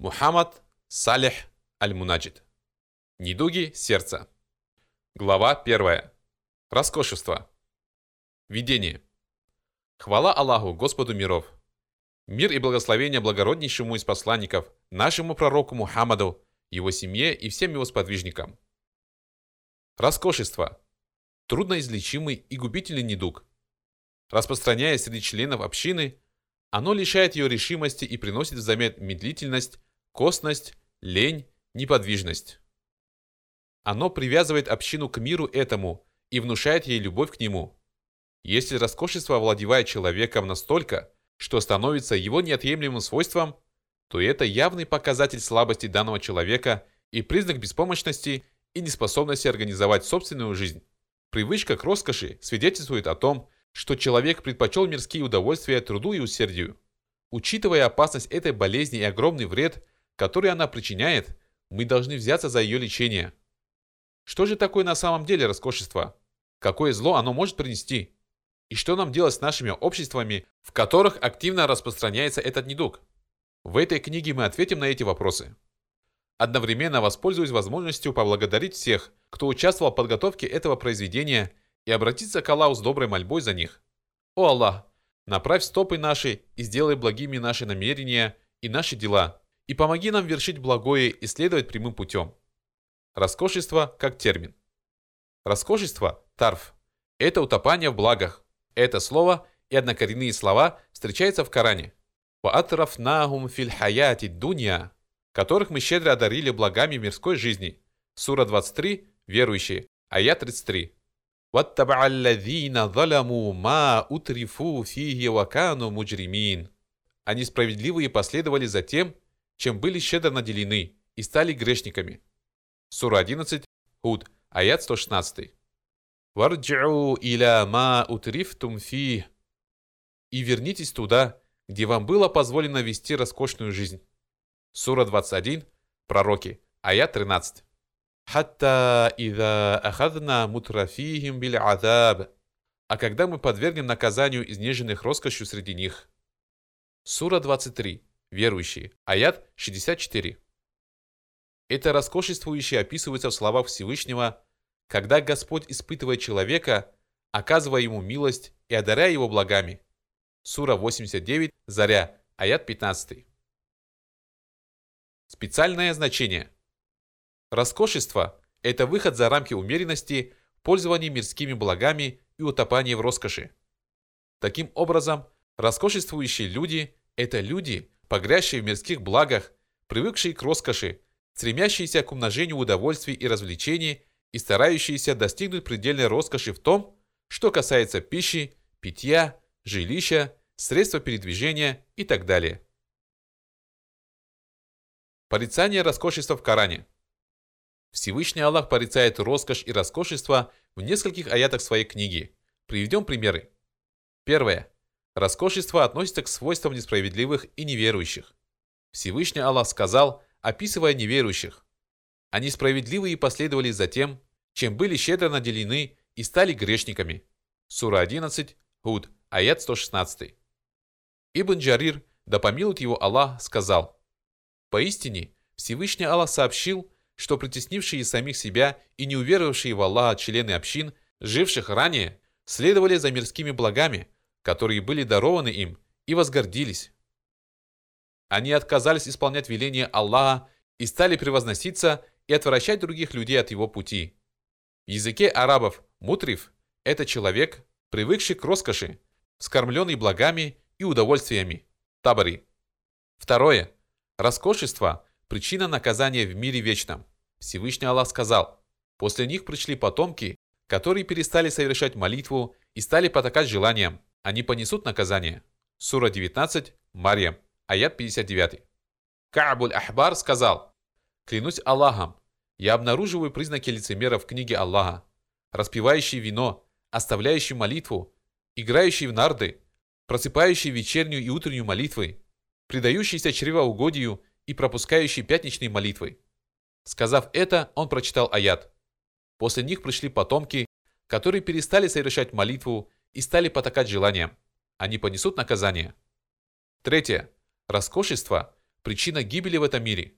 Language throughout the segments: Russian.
Мухаммад Салих Аль-Мунаджид. Недуги сердца. Глава 1. Роскошество. Видение. Хвала Аллаху, Господу миров. Мир и благословение благороднейшему из посланников, нашему пророку Мухаммаду, его семье и всем его сподвижникам. Роскошество. Трудноизлечимый и губительный недуг. Распространяясь среди членов общины, оно лишает ее решимости и приносит взамен медлительность, костность, лень, неподвижность. Оно привязывает общину к миру этому и внушает ей любовь к нему. Если роскошество овладевает человеком настолько, что становится его неотъемлемым свойством, то это явный показатель слабости данного человека и признак беспомощности и неспособности организовать собственную жизнь. Привычка к роскоши свидетельствует о том, что человек предпочел мирские удовольствия труду и усердию. Учитывая опасность этой болезни и огромный вред, который она причиняет, мы должны взяться за ее лечение. Что же такое на самом деле роскошество? Какое зло оно может принести? И что нам делать с нашими обществами, в которых активно распространяется этот недуг? В этой книге мы ответим на эти вопросы. Одновременно воспользуюсь возможностью поблагодарить всех, кто участвовал в подготовке этого произведения и обратиться к Аллаху с доброй мольбой за них. О Аллах, направь стопы наши и сделай благими наши намерения и наши дела, и помоги нам вершить благое и следовать прямым путем. Роскошество как термин. Роскошество, тарф, это утопание в благах. Это слово и однокоренные слова встречаются в Коране. «Ваатрафнахум филь хаяти дунья», которых мы щедро одарили благами мирской жизни. Сура 23, верующие, аят 33. وَاتَّبَعَ الَّذِينَ ظَلَمُوا مَا أُتْرِفُوا فِيهِ وَكَانُوا مُجْرِمِينَ Они справедливые последовали за тем, чем были щедро наделены, и стали грешниками. Сура 11, Худ, аят 116. «Варджиу иля ма утрифтум фи» «И вернитесь туда, где вам было позволено вести роскошную жизнь». Сура 21, Пророки, аят 13. «Хатта ида ахадна мутрафихим биль азаб» «А когда мы подвергнем наказанию изнеженных роскошью среди них». Сура 23, верующие. Аят 64. Это роскошествующее описывается в словах Всевышнего, когда Господь испытывает человека, оказывая ему милость и одаряя его благами. Сура 89, Заря, аят 15. Специальное значение. Роскошество – это выход за рамки умеренности, пользование мирскими благами и утопание в роскоши. Таким образом, роскошествующие люди – это люди, погрязшие в мирских благах, привыкшие к роскоши, стремящиеся к умножению удовольствий и развлечений и старающиеся достигнуть предельной роскоши в том, что касается пищи, питья, жилища, средства передвижения и так далее. Порицание роскошества в Коране. Всевышний Аллах порицает роскошь и роскошество в нескольких аятах своей книги. Приведем примеры. Первое. Роскошество относится к свойствам несправедливых и неверующих. Всевышний Аллах сказал, описывая неверующих. Они справедливые последовали за тем, чем были щедро наделены и стали грешниками. Сура 11, Худ, аят 116. Ибн Джарир, да помилует его Аллах, сказал, «Поистине, Всевышний Аллах сообщил, что притеснившие самих себя и не уверовавшие в Аллаха члены общин, живших ранее, следовали за мирскими благами, которые были дарованы им, и возгордились. Они отказались исполнять веления Аллаха и стали превозноситься и отвращать других людей от его пути. В языке арабов мутриф – это человек, привыкший к роскоши, скормленный благами и удовольствиями. Табари. Второе. Роскошество – причина наказания в мире вечном. Всевышний Аллах сказал, после них пришли потомки, которые перестали совершать молитву и стали потакать желаниям, они понесут наказание. Сура 19, Марьям, аят 59. Ка'буль Ахбар сказал, «Клянусь Аллахом, я обнаруживаю признаки лицемеров в книге Аллаха, распивающий вино, оставляющий молитву, играющий в нарды, просыпающий вечернюю и утреннюю молитвы, предающийся чревоугодию и пропускающий пятничные молитвы». Сказав это, он прочитал аят. После них пришли потомки, которые перестали совершать молитву и стали потакать желаниям. Они понесут наказание. Третье. Роскошество причина гибели в этом мире.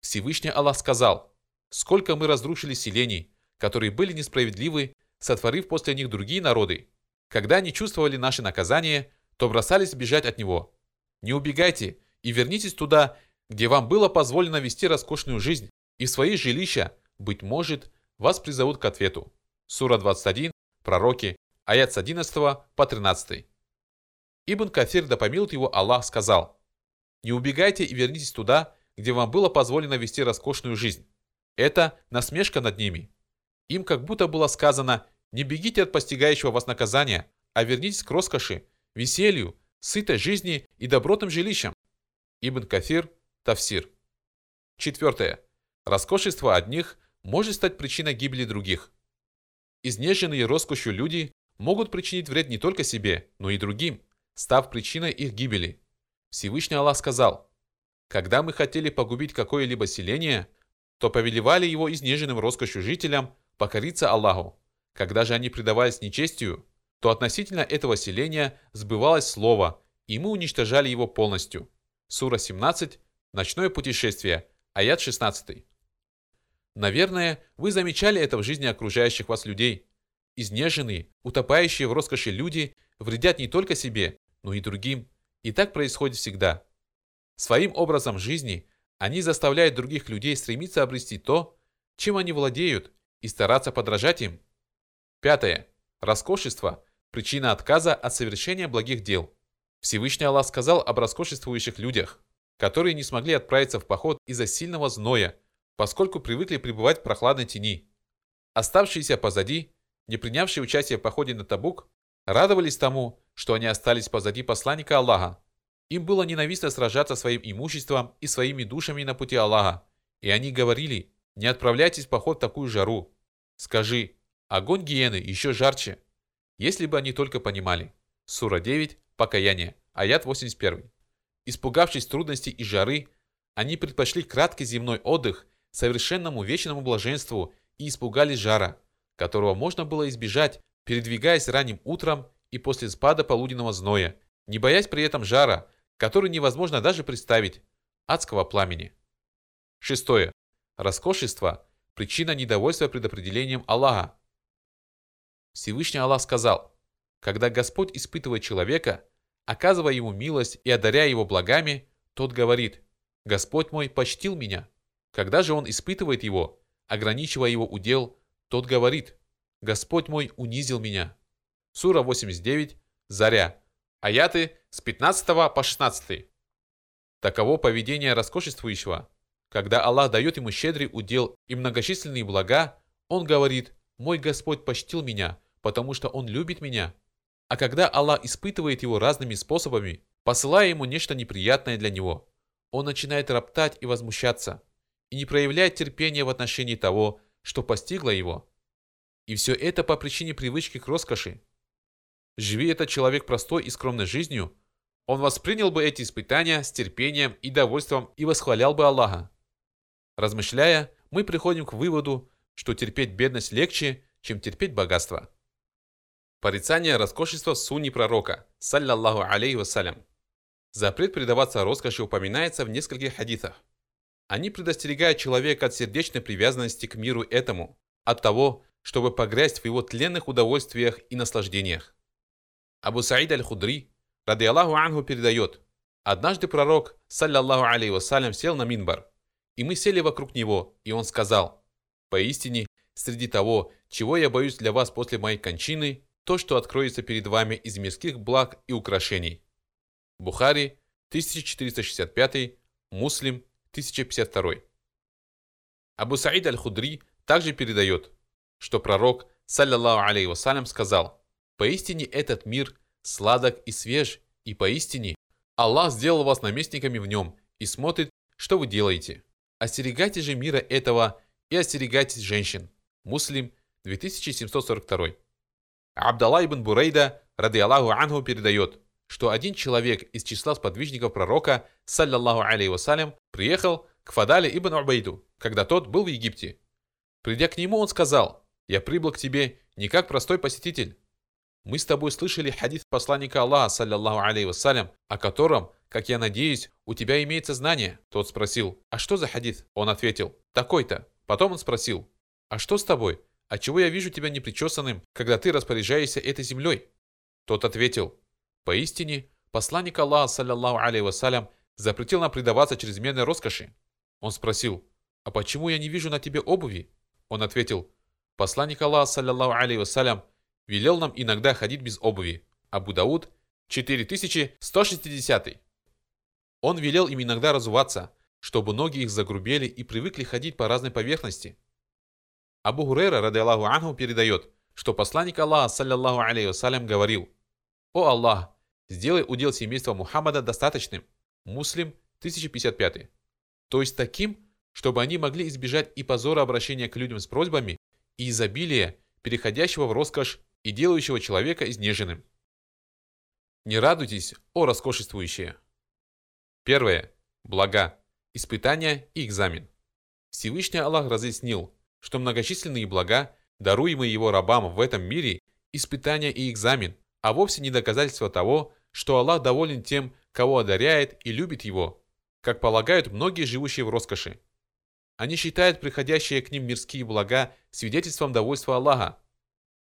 Всевышний Аллах сказал, «Сколько мы разрушили селений, которые были несправедливы, сотворив после них другие народы. Когда они чувствовали наше наказание, то бросались бежать от него. Не убегайте и вернитесь туда, где вам было позволено вести роскошную жизнь, и в свои жилища, быть может, вас призовут к ответу. Сура 21, Пророки, аят с 11 по 13. Ибн Кафир, да помилует его Аллах, сказал, «Не убегайте и вернитесь туда, где вам было позволено вести роскошную жизнь. Это насмешка над ними. Им как будто было сказано, не бегите от постигающего вас наказания, а вернитесь к роскоши, веселью, сытой жизни и добротным жилищам. Ибн Кафир, Тавсир. Четвертое. Роскошество одних может стать причиной гибели других. Изнеженные роскошью люди могут причинить вред не только себе, но и другим, став причиной их гибели. Всевышний Аллах сказал, «Когда мы хотели погубить какое-либо селение, то повелевали его изнеженным роскошью жителям покориться Аллаху. Когда же они предавались нечестию, то относительно этого селения сбывалось слово, и мы уничтожали его полностью. Сура 17, Ночное путешествие, аят 16. Наверное, вы замечали это в жизни окружающих вас людей. Изнеженные, утопающие в роскоши люди вредят не только себе, но и другим. И так происходит всегда. Своим образом жизни они заставляют других людей стремиться обрести то, чем они владеют, и стараться подражать им. Пятое. Роскошество – причина отказа от совершения благих дел. Всевышний Аллах сказал об роскошествующих людях, которые не смогли отправиться в поход из-за сильного зноя, поскольку привыкли пребывать в прохладной тени. Оставшиеся позади, не принявшие участие в походе на Табук, радовались тому, что они остались позади посланника Аллаха. Им было ненавистно сражаться своим имуществом и своими душами на пути Аллаха, и они говорили, не отправляйтесь в поход в такую жару. Скажи, огонь гиены еще жарче. Если бы они только понимали. Сура 9, Покаяние, аят 81. Испугавшись трудностей и жары, они предпочли краткий земной отдых совершенному вечному блаженству и испугались жара, которого можно было избежать, передвигаясь ранним утром и после спада полуденного зноя, не боясь при этом жара, который невозможно даже представить, адского пламени. Шестое. Роскошество – причина недовольства предопределением Аллаха. Всевышний Аллах сказал, когда Господь испытывает человека, оказывая ему милость и одаряя его благами, тот говорит, Господь мой почтил меня. Когда же он испытывает его, ограничивая его удел, тот говорит, Господь мой унизил меня. Сура 89, Заря. Аяты с 15 по 16. Таково поведение роскошествующего, когда Аллах дает ему щедрый удел и многочисленные блага, он говорит «Мой Господь почтил меня, потому что Он любит меня». А когда Аллах испытывает его разными способами, посылая ему нечто неприятное для него, он начинает роптать и возмущаться, и не проявляет терпения в отношении того, что постигло его. И все это по причине привычки к роскоши. Живи этот человек простой и скромной жизнью, он воспринял бы эти испытания с терпением и довольством и восхвалял бы Аллаха. Размышляя, мы приходим к выводу, что терпеть бедность легче, чем терпеть богатство. Порицание роскошества сунни пророка, саллаллаху алейхи вассалям. Запрет предаваться роскоши упоминается в нескольких хадисах. Они предостерегают человека от сердечной привязанности к миру этому, от того, чтобы погрязть в его тленных удовольствиях и наслаждениях. Абу Саид аль-Худри, ради Аллаху Ангу, передает, «Однажды пророк, саллаллаху алейхи вассалям, сел на минбар, и мы сели вокруг него, и он сказал, «Поистине, среди того, чего я боюсь для вас после моей кончины, то, что откроется перед вами из мирских благ и украшений». Бухари, 1465, Муслим, 1052. Абу Саид аль-Худри также передает, что пророк, саллаллаху алейхи вассалям, сказал, «Поистине этот мир сладок и свеж, и поистине Аллах сделал вас наместниками в нем и смотрит, что вы делаете. Остерегайтесь же мира этого и остерегайтесь женщин. Муслим 2742. Абдалла ибн Бурейда, ради Аллаху Анху, передает, что один человек из числа сподвижников пророка, саллаллаху алейхи вассалям, приехал к Фадале ибн Убайду, когда тот был в Египте. Придя к нему, он сказал, «Я прибыл к тебе не как простой посетитель. Мы с тобой слышали хадис посланника Аллаха, саллаллаху алейхи вассалям, о котором, как я надеюсь, у тебя имеется знание. Тот спросил, а что за хадис? Он ответил, такой-то. Потом он спросил, а что с тобой? А чего я вижу тебя непричесанным, когда ты распоряжаешься этой землей? Тот ответил, поистине, посланник Аллаха, саллиллаху алейхи вассалям, запретил нам предаваться чрезмерной роскоши. Он спросил, а почему я не вижу на тебе обуви? Он ответил, посланник Аллаха, саллиллаху алейхи вассалям, велел нам иногда ходить без обуви. Абу Дауд, 4160. Он велел им иногда разуваться, чтобы ноги их загрубели и привыкли ходить по разной поверхности. Абу Хурейра, ради Аллаху Анху, передает, что посланник Аллаха, саллиллаху алейхи вассалям, говорил, «О Аллах, сделай удел семейства Мухаммада достаточным». Муслим, 1055. То есть таким, чтобы они могли избежать и позора обращения к людям с просьбами, и изобилия, переходящего в роскошь и делающего человека изнеженным. Не радуйтесь, о роскошествующие. Первое. Блага, испытания и экзамен. Всевышний Аллах разъяснил, что многочисленные блага, даруемые его рабам в этом мире, испытания и экзамен, а вовсе не доказательство того, что Аллах доволен тем, кого одаряет и любит его, как полагают многие живущие в роскоши. Они считают приходящие к ним мирские блага свидетельством довольства Аллаха.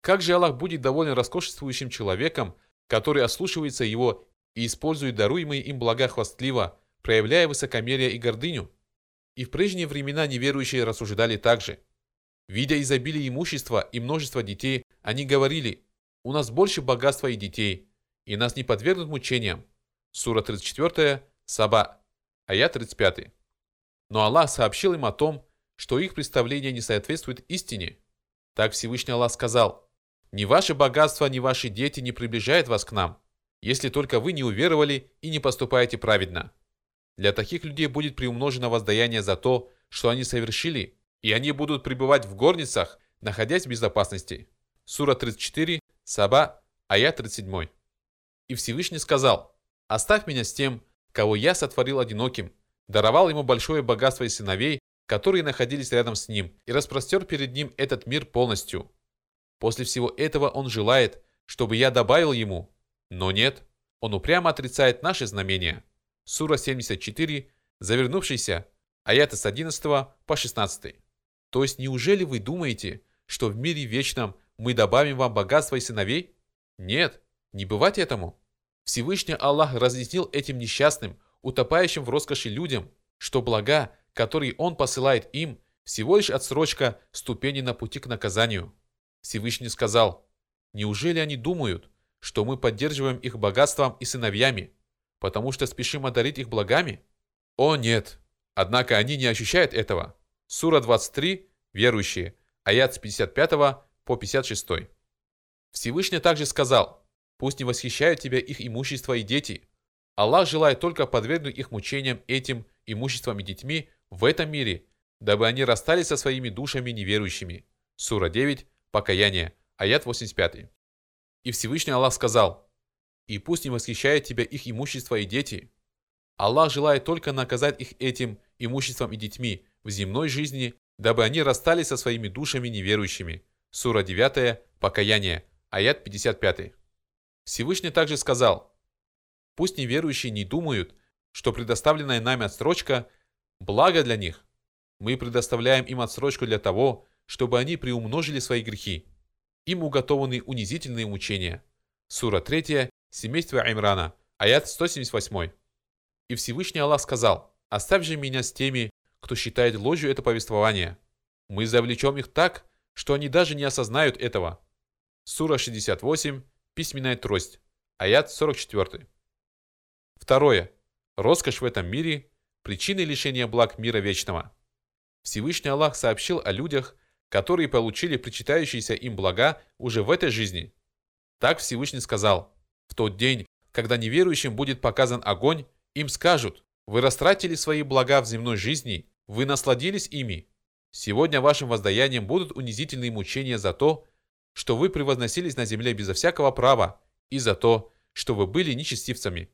Как же Аллах будет доволен роскошествующим человеком, который ослушивается его и использует даруемые им блага хвастливо, проявляя высокомерие и гордыню. И в прежние времена неверующие рассуждали так же. Видя изобилие имущества и множество детей, они говорили, «У нас больше богатства и детей, и нас не подвергнут мучениям». Сура 34, Саба, аят 35. Но Аллах сообщил им о том, что их представление не соответствует истине. Так Всевышний Аллах сказал, «Ни ваше богатство, ни ваши дети не приближают вас к нам, если только вы не уверовали и не поступаете праведно. Для таких людей будет приумножено воздаяние за то, что они совершили, и они будут пребывать в горницах, находясь в безопасности. Сура 34, Саба, аят 37. И Всевышний сказал, «Оставь меня с тем, кого я сотворил одиноким, даровал ему большое богатство и сыновей, которые находились рядом с ним, и распростер перед ним этот мир полностью. После всего этого он желает, чтобы я добавил ему, но нет, он упрямо отрицает наши знамения. Сура 74, завернувшийся, аяты с 11 по 16. То есть неужели вы думаете, что в мире вечном мы добавим вам богатство и сыновей? Нет, не бывать этому. Всевышний Аллах разъяснил этим несчастным, утопающим в роскоши людям, что блага, которые Он посылает им, всего лишь отсрочка ступени на пути к наказанию. Всевышний сказал, неужели они думают, что мы поддерживаем их богатством и сыновьями, потому что спешим одарить их благами? О нет! Однако они не ощущают этого. Сура 23, верующие, аят с 55 по 56. Всевышний также сказал, «Пусть не восхищают тебя их имущество и дети. Аллах желает только подвергнуть их мучениям этим имуществом и детьми в этом мире, дабы они расстались со своими душами неверующими». Сура 9, Покаяние, аят 85. И Всевышний Аллах сказал, «И пусть не восхищает тебя их имущество и дети. Аллах желает только наказать их этим имуществом и детьми в земной жизни, дабы они расстались со своими душами неверующими». Сура 9, Покаяние, аят 55. Всевышний также сказал, «Пусть неверующие не думают, что предоставленная нами отсрочка – благо для них. Мы предоставляем им отсрочку для того, чтобы они приумножили свои грехи им уготованы унизительные мучения. Сура 3, семейство Имрана, аят 178. И Всевышний Аллах сказал, «Оставь же меня с теми, кто считает ложью это повествование. Мы завлечем их так, что они даже не осознают этого». Сура 68, письменная трость, аят 44. Второе. Роскошь в этом мире – причины лишения благ мира вечного. Всевышний Аллах сообщил о людях, которые получили причитающиеся им блага уже в этой жизни. Так Всевышний сказал, в тот день, когда неверующим будет показан огонь, им скажут, вы растратили свои блага в земной жизни, вы насладились ими. Сегодня вашим воздаянием будут унизительные мучения за то, что вы превозносились на земле безо всякого права, и за то, что вы были нечестивцами.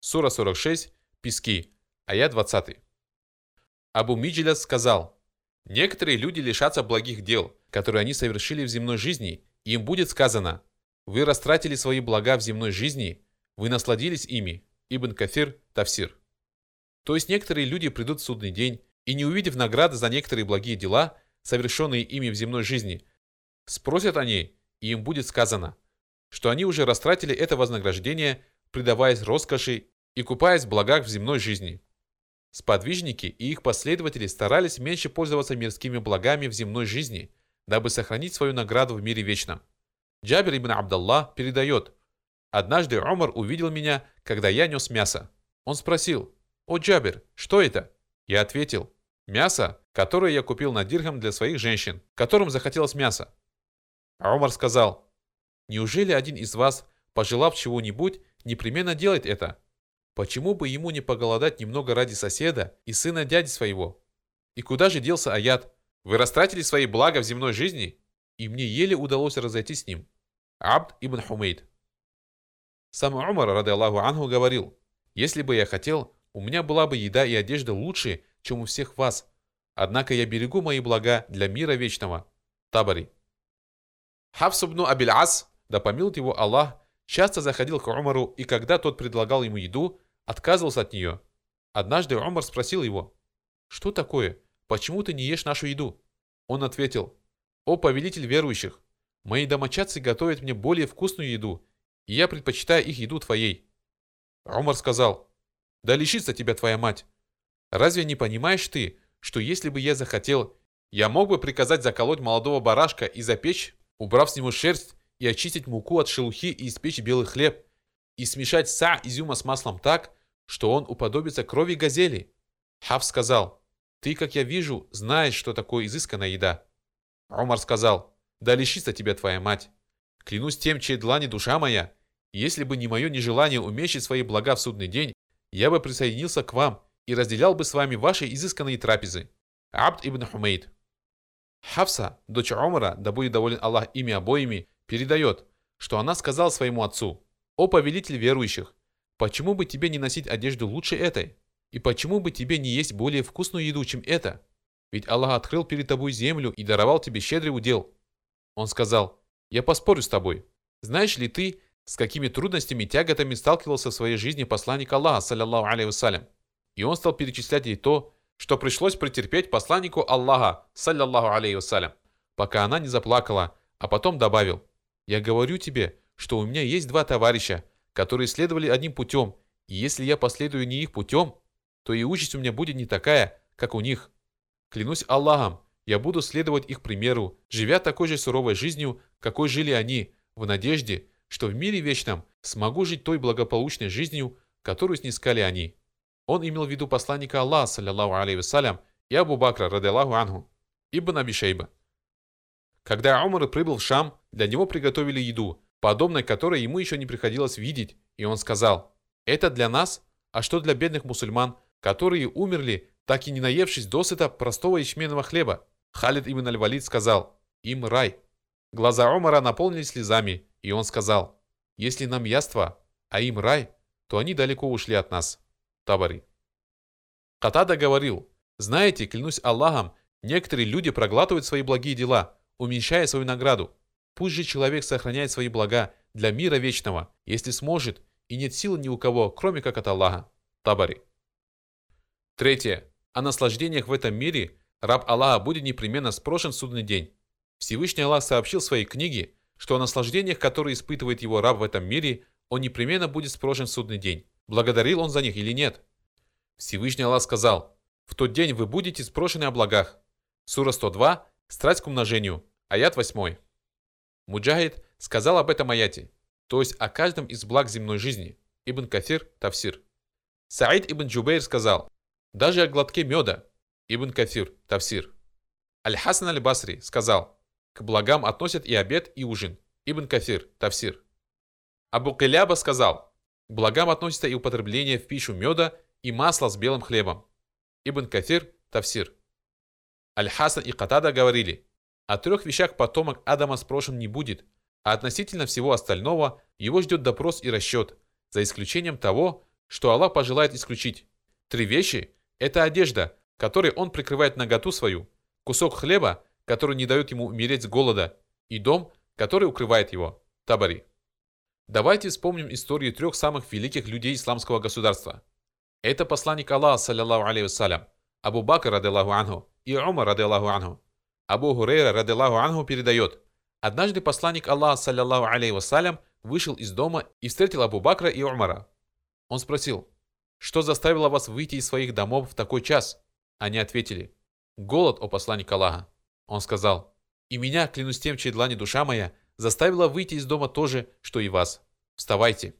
Сура 46, Пески, аят 20. Абу Миджиляс сказал, Некоторые люди лишатся благих дел, которые они совершили в земной жизни, и им будет сказано «Вы растратили свои блага в земной жизни, вы насладились ими». Ибн Кафир, Тавсир. То есть некоторые люди придут в судный день и, не увидев награды за некоторые благие дела, совершенные ими в земной жизни, спросят о ней, и им будет сказано, что они уже растратили это вознаграждение, предаваясь роскоши и купаясь в благах в земной жизни. Сподвижники и их последователи старались меньше пользоваться мирскими благами в земной жизни, дабы сохранить свою награду в мире вечном. Джабир ибн Абдаллах передает, «Однажды Умар увидел меня, когда я нес мясо. Он спросил, «О, Джабир, что это?» Я ответил, «Мясо, которое я купил на дирхам для своих женщин, которым захотелось мясо». А Умар сказал, «Неужели один из вас, пожелав чего-нибудь, непременно делает это?» Почему бы ему не поголодать немного ради соседа и сына дяди своего? И куда же делся аят? Вы растратили свои блага в земной жизни? И мне еле удалось разойтись с ним. Абд ибн Хумейд. Сам Умар, рады Аллаху Анху, говорил, «Если бы я хотел, у меня была бы еда и одежда лучше, чем у всех вас. Однако я берегу мои блага для мира вечного». Табари. Хавсубну Абиль Ас, да помилует его Аллах, часто заходил к Умару, и когда тот предлагал ему еду, отказывался от нее. Однажды Умар спросил его, «Что такое? Почему ты не ешь нашу еду?» Он ответил, «О повелитель верующих, мои домочадцы готовят мне более вкусную еду, и я предпочитаю их еду твоей». Умар сказал, «Да лишится тебя твоя мать. Разве не понимаешь ты, что если бы я захотел, я мог бы приказать заколоть молодого барашка и запечь, убрав с него шерсть, и очистить муку от шелухи и испечь белый хлеб, и смешать са изюма с маслом так, что он уподобится крови газели. Хав сказал, ты, как я вижу, знаешь, что такое изысканная еда. Умар сказал, да лишится тебя твоя мать. Клянусь тем, чьей длани душа моя, если бы не мое нежелание уменьшить свои блага в судный день, я бы присоединился к вам и разделял бы с вами ваши изысканные трапезы. Абд ибн Хумейд. Хавса, дочь Умара, да будет доволен Аллах ими обоими, передает, что она сказала своему отцу, «О повелитель верующих, почему бы тебе не носить одежду лучше этой? И почему бы тебе не есть более вкусную еду, чем это? Ведь Аллах открыл перед тобой землю и даровал тебе щедрый удел». Он сказал, «Я поспорю с тобой. Знаешь ли ты, с какими трудностями и тяготами сталкивался в своей жизни посланник Аллаха, саллиллаху алейhi вассалям?» И он стал перечислять ей то, что пришлось претерпеть посланнику Аллаха, саллиллаху алейhi вассалям, пока она не заплакала, а потом добавил – я говорю тебе, что у меня есть два товарища, которые следовали одним путем, и если я последую не их путем, то и участь у меня будет не такая, как у них. Клянусь Аллахом, я буду следовать их примеру, живя такой же суровой жизнью, какой жили они, в надежде, что в мире вечном смогу жить той благополучной жизнью, которую снискали они. Он имел в виду посланника Аллаха, саллиллаху алейhi вассалям, и Абу Бакра, ради Аллаху анху, ибн Аби Шейба. Когда Умар прибыл в Шам, для него приготовили еду, подобной которой ему еще не приходилось видеть, и он сказал, «Это для нас, а что для бедных мусульман, которые умерли, так и не наевшись досыта простого ячменного хлеба?» Халид ибн аль-Валид сказал, «Им рай». Глаза Умара наполнились слезами, и он сказал, «Если нам яство, а им рай, то они далеко ушли от нас». Табари. Катада говорил, «Знаете, клянусь Аллахом, некоторые люди проглатывают свои благие дела, уменьшая свою награду. Пусть же человек сохраняет свои блага для мира вечного, если сможет, и нет силы ни у кого, кроме как от Аллаха. Табари. Третье. О наслаждениях в этом мире раб Аллаха будет непременно спрошен в судный день. Всевышний Аллах сообщил в своей книге, что о наслаждениях, которые испытывает его раб в этом мире, он непременно будет спрошен в судный день. Благодарил он за них или нет? Всевышний Аллах сказал, «В тот день вы будете спрошены о благах». Сура 102, страсть к умножению. Аят 8. Муджахид сказал об этом аяте, то есть о каждом из благ земной жизни. Ибн Кафир, Тавсир. Саид ибн Джубейр сказал, даже о глотке меда. Ибн Кафир, Тавсир. Аль-Хасан аль-Басри сказал, к благам относят и обед, и ужин. Ибн Кафир, Тавсир. Абу Киляба сказал, к благам относится и употребление в пищу меда и масла с белым хлебом. Ибн Кафир, Тавсир. Аль-Хасан и Катада говорили, о трех вещах потомок Адама спрошен не будет, а относительно всего остального его ждет допрос и расчет, за исключением того, что Аллах пожелает исключить. Три вещи – это одежда, которой он прикрывает наготу свою, кусок хлеба, который не дает ему умереть с голода, и дом, который укрывает его. Табари. Давайте вспомним историю трех самых великих людей исламского государства. Это посланник Аллаха, саллиллаху алейхи вассалям, Абу Бакр, радиллаху анху, и Умар, радиллаху анху. Абу Хурейра, радиллаху анху, передает. Однажды посланник Аллаха, саллиллаху алейхи вассалям, вышел из дома и встретил Абу Бакра и Умара. Он спросил, что заставило вас выйти из своих домов в такой час? Они ответили, голод, о посланник Аллаха. Он сказал, и меня, клянусь тем, чьей длани душа моя, заставила выйти из дома то же, что и вас. Вставайте.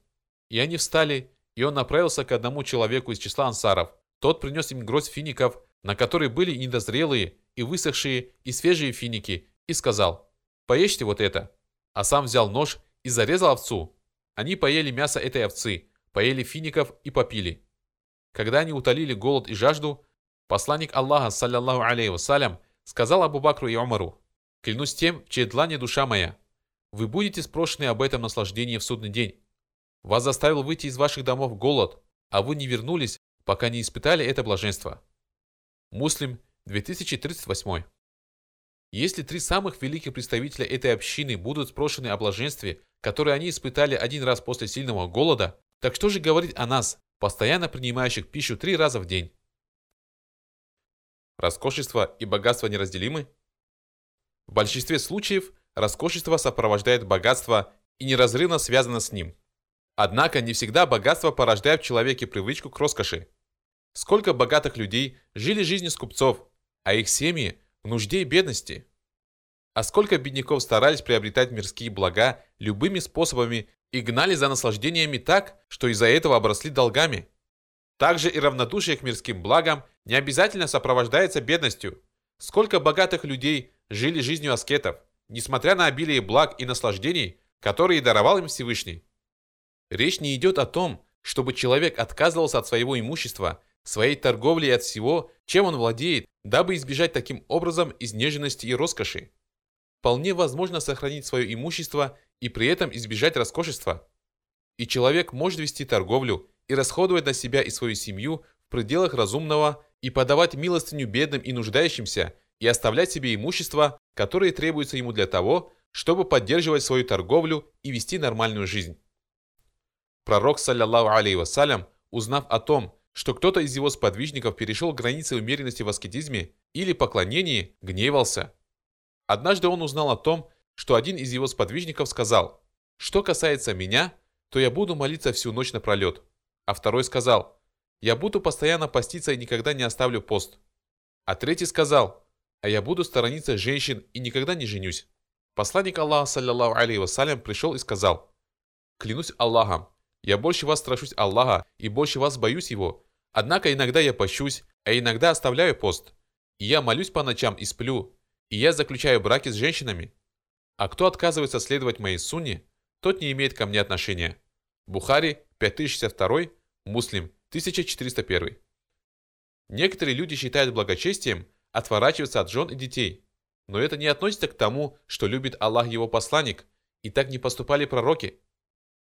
И они встали, и он направился к одному человеку из числа ансаров. Тот принес им гроздь фиников, на которой были недозрелые, и высохшие, и свежие финики, и сказал, «Поешьте вот это». А сам взял нож и зарезал овцу. Они поели мясо этой овцы, поели фиников и попили. Когда они утолили голод и жажду, посланник Аллаха, саллиллаху алейхи вассалям, сказал Абу Бакру и Умару, «Клянусь тем, чьей длани душа моя, вы будете спрошены об этом наслаждении в судный день. Вас заставил выйти из ваших домов голод, а вы не вернулись, пока не испытали это блаженство. Муслим 2038. Если три самых великих представителя этой общины будут спрошены о блаженстве, которое они испытали один раз после сильного голода, так что же говорить о нас, постоянно принимающих пищу три раза в день? Роскошество и богатство неразделимы? В большинстве случаев роскошество сопровождает богатство и неразрывно связано с ним. Однако не всегда богатство порождает в человеке привычку к роскоши. Сколько богатых людей жили жизнью скупцов, а их семьи в нужде и бедности? А сколько бедняков старались приобретать мирские блага любыми способами и гнали за наслаждениями так, что из-за этого обросли долгами? Также и равнодушие к мирским благам не обязательно сопровождается бедностью. Сколько богатых людей жили жизнью аскетов, несмотря на обилие благ и наслаждений, которые даровал им Всевышний. Речь не идет о том, чтобы человек отказывался от своего имущества, своей торговли и от всего, чем он владеет, дабы избежать таким образом изнеженности и роскоши. Вполне возможно сохранить свое имущество и при этом избежать роскошества. И человек может вести торговлю и расходовать на себя и свою семью в пределах разумного и подавать милостыню бедным и нуждающимся, и оставлять себе имущество, которое требуется ему для того, чтобы поддерживать свою торговлю и вести нормальную жизнь. Пророк, саллиллаху алейхи вассалям, узнав о том, что кто-то из его сподвижников перешел границы умеренности в аскетизме или поклонении, гневался. Однажды он узнал о том, что один из его сподвижников сказал, «Что касается меня, то я буду молиться всю ночь напролет». А второй сказал, «Я буду постоянно поститься и никогда не оставлю пост». А третий сказал, «А я буду сторониться женщин и никогда не женюсь». Посланник Аллаха, саллиллаху алейхи вассалям, пришел и сказал, «Клянусь Аллахом, я больше вас страшусь Аллаха и больше вас боюсь Его. Однако иногда я пощусь, а иногда оставляю пост. И я молюсь по ночам и сплю. И я заключаю браки с женщинами. А кто отказывается следовать моей сунне, тот не имеет ко мне отношения. Бухари 5062, Муслим 1401. Некоторые люди считают благочестием отворачиваться от жен и детей. Но это не относится к тому, что любит Аллах его посланник, и так не поступали пророки.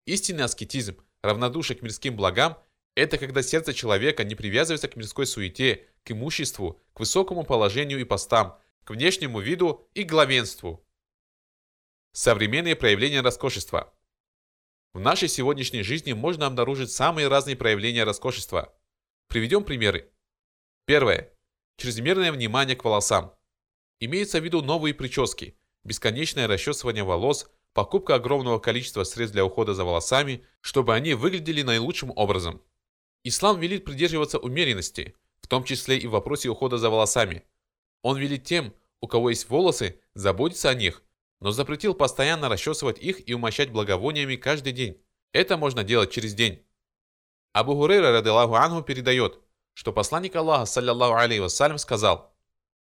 Истинный аскетизм, равнодушие к мирским благам – это когда сердце человека не привязывается к мирской суете, к имуществу, к высокому положению и постам, к внешнему виду и главенству. Современные проявления роскошества. В нашей сегодняшней жизни можно обнаружить самые разные проявления роскошества. Приведем примеры. Первое. Чрезмерное внимание к волосам. Имеется в виду новые прически, бесконечное расчесывание волос, покупка огромного количества средств для ухода за волосами, чтобы они выглядели наилучшим образом. Ислам велит придерживаться умеренности, в том числе и в вопросе ухода за волосами. Он велит тем, у кого есть волосы, заботиться о них, но запретил постоянно расчесывать их и умощать благовониями каждый день. Это можно делать через день. Абу Хурейра, радилаху анху, передает, что посланник Аллаха, саллиллаху алейхи вассалям, сказал,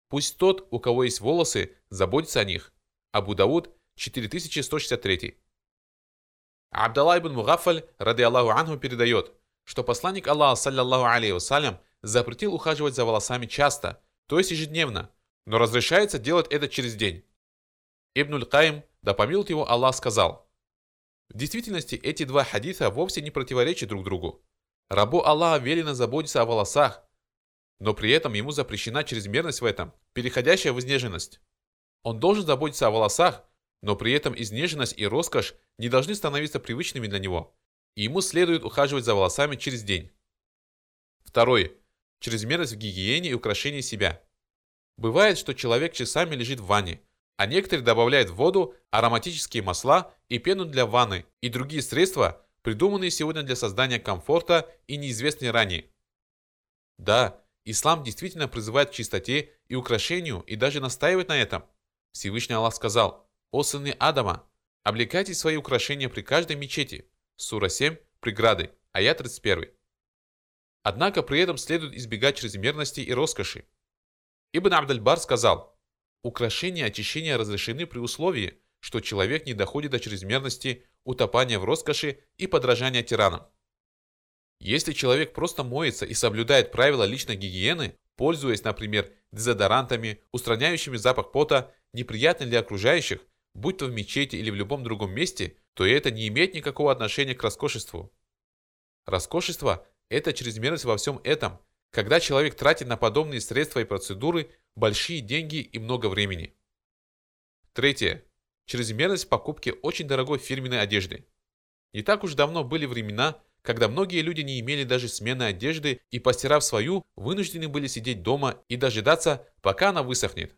«Пусть тот, у кого есть волосы, заботится о них». Абу Дауд 4163. Абдалла ибн Мугафаль, ради Аллаху Анху, передает, что посланник Аллаха, саллиллаху алейхи вассалям, запретил ухаживать за волосами часто, то есть ежедневно, но разрешается делать это через день. Ибн Каим, да помилует его Аллах, сказал, в действительности эти два хадиса вовсе не противоречат друг другу. Рабу Аллаха велено заботиться о волосах, но при этом ему запрещена чрезмерность в этом, переходящая в изнеженность. Он должен заботиться о волосах, но при этом изнеженность и роскошь не должны становиться привычными для него, и ему следует ухаживать за волосами через день. Второй. Чрезмерность в гигиене и украшении себя. Бывает, что человек часами лежит в ванне, а некоторые добавляют в воду ароматические масла и пену для ванны и другие средства, придуманные сегодня для создания комфорта и неизвестные ранее. Да, ислам действительно призывает к чистоте и украшению и даже настаивает на этом. Всевышний Аллах сказал, «О сыны Адама, облекайте свои украшения при каждой мечети». Сура 7, преграды, аят 31. Однако при этом следует избегать чрезмерности и роскоши. Ибн Абдальбар сказал, украшения очищения разрешены при условии, что человек не доходит до чрезмерности, утопания в роскоши и подражания тиранам. Если человек просто моется и соблюдает правила личной гигиены, пользуясь, например, дезодорантами, устраняющими запах пота, неприятный для окружающих, будь то в мечети или в любом другом месте, то это не имеет никакого отношения к роскошеству. Роскошество – это чрезмерность во всем этом, когда человек тратит на подобные средства и процедуры большие деньги и много времени. Третье. Чрезмерность в покупке очень дорогой фирменной одежды. Не так уж давно были времена, когда многие люди не имели даже смены одежды и, постирав свою, вынуждены были сидеть дома и дожидаться, пока она высохнет.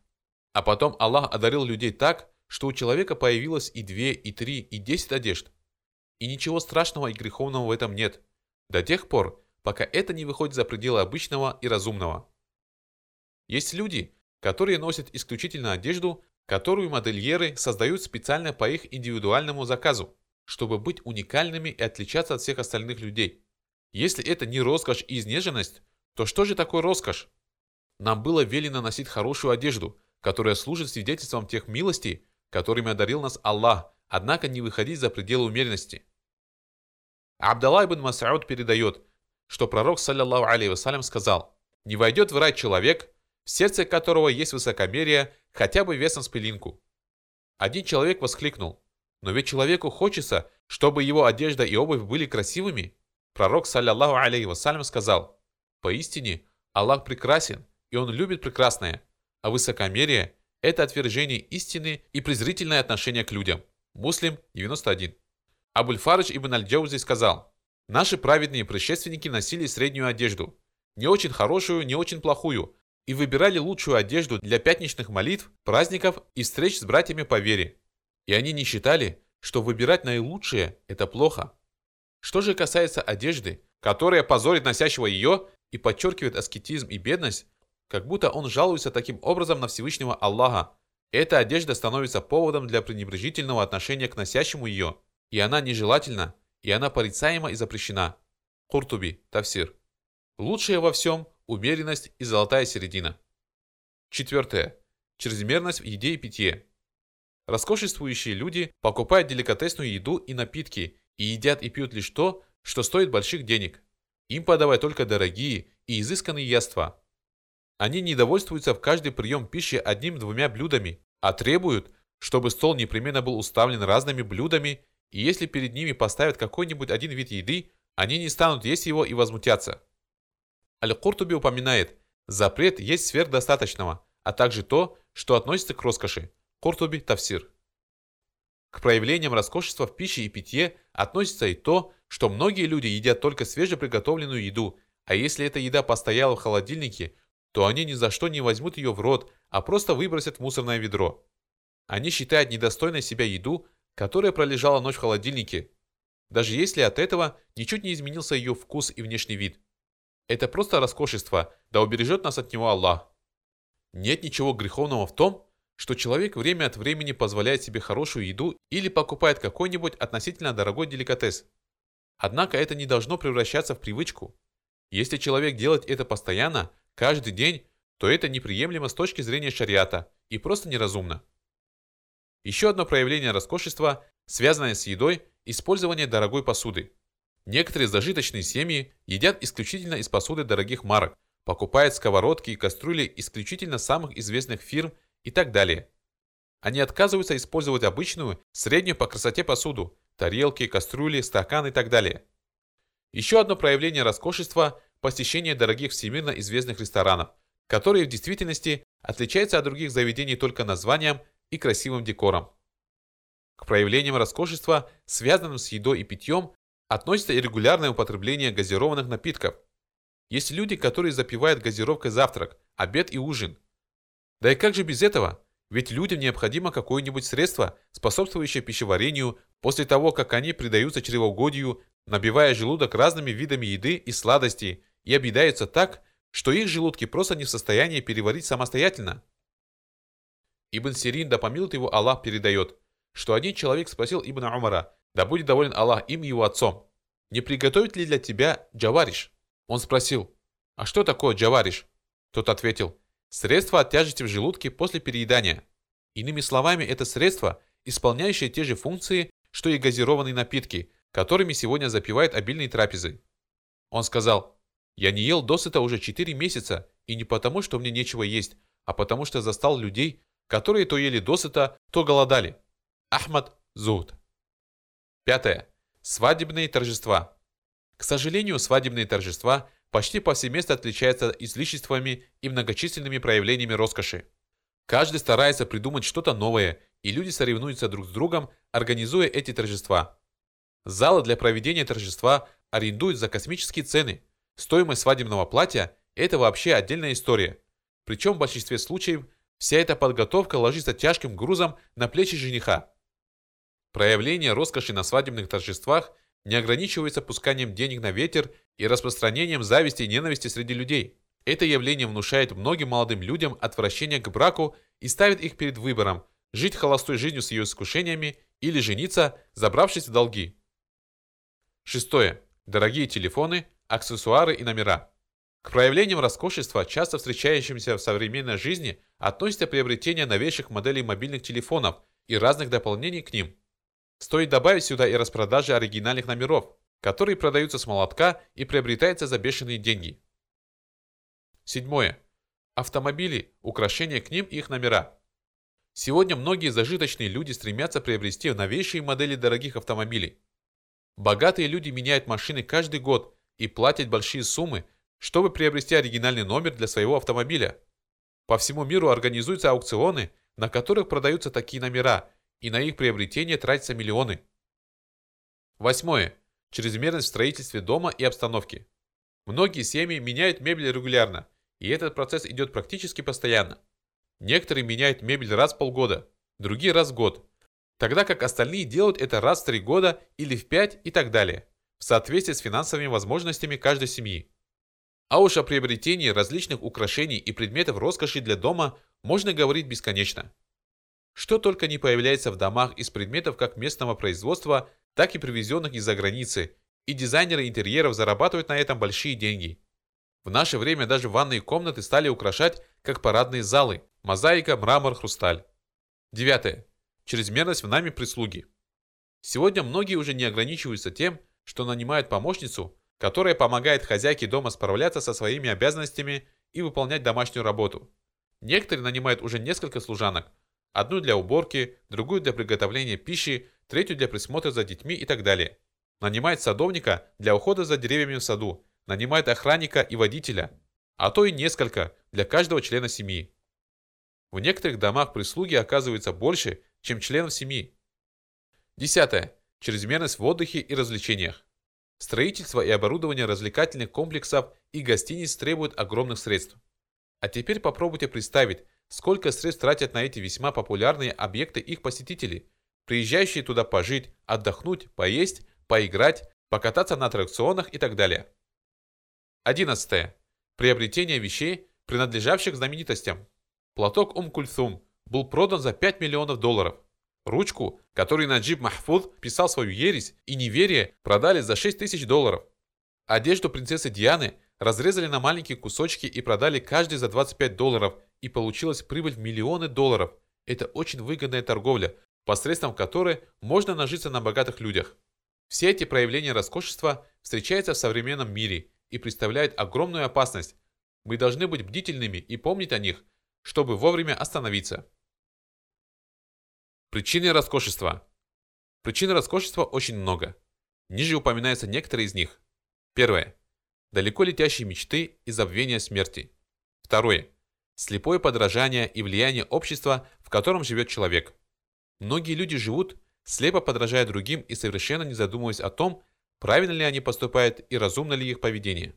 А потом Аллах одарил людей так, что у человека появилось и две, и три, и десять одежд. И ничего страшного и греховного в этом нет, до тех пор, пока это не выходит за пределы обычного и разумного. Есть люди, которые носят исключительно одежду, которую модельеры создают специально по их индивидуальному заказу, чтобы быть уникальными и отличаться от всех остальных людей. Если это не роскошь и изнеженность, то что же такое роскошь? Нам было велено носить хорошую одежду, которая служит свидетельством тех милостей, которыми одарил нас Аллах, однако не выходить за пределы умеренности. Абдалла ибн Мас'уд передает, что пророк, саллиллаху алейхи вассалям, сказал, «Не войдет в рай человек, в сердце которого есть высокомерие хотя бы весом с пылинку». Один человек воскликнул, «Но ведь человеку хочется, чтобы его одежда и обувь были красивыми». Пророк, саллиллаху алейхи вассалям, сказал, «Поистине, Аллах прекрасен, и Он любит прекрасное, а высокомерие – это отвержение истины и презрительное отношение к людям». Муслим 91. Абуль-Фаридж ибн аль-Джаузи сказал, «Наши праведные предшественники носили среднюю одежду, не очень хорошую, не очень плохую, и выбирали лучшую одежду для пятничных молитв, праздников и встреч с братьями по вере. И они не считали, что выбирать наилучшее – это плохо. Что же касается одежды, которая позорит носящего ее и подчеркивает аскетизм и бедность, как будто он жалуется таким образом на Всевышнего Аллаха, эта одежда становится поводом для пренебрежительного отношения к носящему ее – и она нежелательна, и она порицаема и запрещена. Куртуби, Тавсир. Лучшее во всем – умеренность и золотая середина. Четвертое. Чрезмерность в еде и питье. Роскошествующие люди покупают деликатесную еду и напитки и едят и пьют лишь то, что стоит больших денег. Им подавай только дорогие и изысканные яства. Они не довольствуются в каждый прием пищи одним-двумя блюдами, а требуют, чтобы стол непременно был уставлен разными блюдами и если перед ними поставят какой-нибудь один вид еды, они не станут есть его и возмутятся. Аль-Куртуби упоминает, запрет есть сверхдостаточного, а также то, что относится к роскоши. Куртуби Тавсир. К проявлениям роскошества в пище и питье относится и то, что многие люди едят только свежеприготовленную еду, а если эта еда постояла в холодильнике, то они ни за что не возьмут ее в рот, а просто выбросят в мусорное ведро. Они считают недостойной себя еду, которая пролежала ночь в холодильнике, даже если от этого ничуть не изменился ее вкус и внешний вид. Это просто роскошество, да убережет нас от него Аллах. Нет ничего греховного в том, что человек время от времени позволяет себе хорошую еду или покупает какой-нибудь относительно дорогой деликатес. Однако это не должно превращаться в привычку. Если человек делает это постоянно, каждый день, то это неприемлемо с точки зрения шариата и просто неразумно. Еще одно проявление роскошества, связанное с едой, использование дорогой посуды. Некоторые зажиточные семьи едят исключительно из посуды дорогих марок, покупают сковородки и кастрюли исключительно самых известных фирм и так далее. Они отказываются использовать обычную, среднюю по красоте посуду, тарелки, кастрюли, стаканы и так далее. Еще одно проявление роскошества – посещение дорогих всемирно известных ресторанов, которые в действительности отличаются от других заведений только названием и красивым декором. К проявлениям роскошества, связанным с едой и питьем, относится и регулярное употребление газированных напитков. Есть люди, которые запивают газировкой завтрак, обед и ужин. Да и как же без этого? Ведь людям необходимо какое-нибудь средство, способствующее пищеварению, после того, как они предаются чревоугодию, набивая желудок разными видами еды и сладостей, и объедаются так, что их желудки просто не в состоянии переварить самостоятельно. Ибн Сирин, да помилует его Аллах, передает, что один человек спросил Ибн Умара, да будет доволен Аллах им и его отцом, не приготовить ли для тебя джавариш? Он спросил, а что такое джавариш? Тот ответил, средство от тяжести в желудке после переедания. Иными словами, это средство, исполняющее те же функции, что и газированные напитки, которыми сегодня запивают обильные трапезы. Он сказал, я не ел досыта уже 4 месяца, и не потому, что мне нечего есть, а потому что застал людей, которые то ели досыта, то голодали. Ахмад Зуд. Пятое. Свадебные торжества. К сожалению, свадебные торжества почти повсеместно отличаются излишествами и многочисленными проявлениями роскоши. Каждый старается придумать что-то новое, и люди соревнуются друг с другом, организуя эти торжества. Залы для проведения торжества арендуют за космические цены. Стоимость свадебного платья – это вообще отдельная история. Причем в большинстве случаев вся эта подготовка ложится тяжким грузом на плечи жениха. Проявление роскоши на свадебных торжествах не ограничивается пусканием денег на ветер и распространением зависти и ненависти среди людей. Это явление внушает многим молодым людям отвращение к браку и ставит их перед выбором – жить холостой жизнью с ее искушениями или жениться, забравшись в долги. Шестое. Дорогие телефоны, аксессуары и номера. К проявлениям роскошества, часто встречающимся в современной жизни, относится приобретение новейших моделей мобильных телефонов и разных дополнений к ним. Стоит добавить сюда и распродажи оригинальных номеров, которые продаются с молотка и приобретаются за бешеные деньги. Седьмое. Автомобили, украшения к ним и их номера. Сегодня многие зажиточные люди стремятся приобрести новейшие модели дорогих автомобилей. Богатые люди меняют машины каждый год и платят большие суммы, чтобы приобрести оригинальный номер для своего автомобиля. По всему миру организуются аукционы, на которых продаются такие номера, и на их приобретение тратятся миллионы. Восьмое. Чрезмерность в строительстве дома и обстановки. Многие семьи меняют мебель регулярно, и этот процесс идет практически постоянно. Некоторые меняют мебель раз в полгода, другие раз в год, тогда как остальные делают это раз в три года или в пять и так далее, в соответствии с финансовыми возможностями каждой семьи. А уж о приобретении различных украшений и предметов роскоши для дома можно говорить бесконечно. Что только не появляется в домах из предметов как местного производства, так и привезенных из-за границы, и дизайнеры интерьеров зарабатывают на этом большие деньги. В наше время даже ванные комнаты стали украшать как парадные залы. Мозаика, мрамор, хрусталь. Девятое. Чрезмерность в нами прислуги. Сегодня многие уже не ограничиваются тем, что нанимают помощницу, которая помогает хозяйке дома справляться со своими обязанностями и выполнять домашнюю работу. Некоторые нанимают уже несколько служанок. Одну для уборки, другую для приготовления пищи, третью для присмотра за детьми и так далее. Нанимает садовника для ухода за деревьями в саду, нанимает охранника и водителя, а то и несколько для каждого члена семьи. В некоторых домах прислуги оказывается больше, чем членов семьи. Десятое. Чрезмерность в отдыхе и развлечениях. Строительство и оборудование развлекательных комплексов и гостиниц требуют огромных средств. А теперь попробуйте представить, сколько средств тратят на эти весьма популярные объекты их посетители, приезжающие туда пожить, отдохнуть, поесть, поиграть, покататься на аттракционах и так далее. 11. Приобретение вещей, принадлежавших знаменитостям. Платок Ум-Кульсум был продан за 5 миллионов долларов. Ручку, которой Наджиб Махфуд писал свою ересь и неверие, продали за 6 тысяч долларов. Одежду принцессы Дианы разрезали на маленькие кусочки и продали каждый за 25 долларов, и получилась прибыль в миллионы долларов. Это очень выгодная торговля, посредством которой можно нажиться на богатых людях. Все эти проявления роскошества встречаются в современном мире – и представляет огромную опасность. Мы должны быть бдительными и помнить о них, чтобы вовремя остановиться. Причины роскошества. Причин роскошества очень много. Ниже упоминаются некоторые из них. Первое. Далеко летящие мечты и забвение смерти. Второе. Слепое подражание и влияние общества, в котором живет человек. Многие люди живут, слепо подражая другим и совершенно не задумываясь о том, правильно ли они поступают и разумно ли их поведение.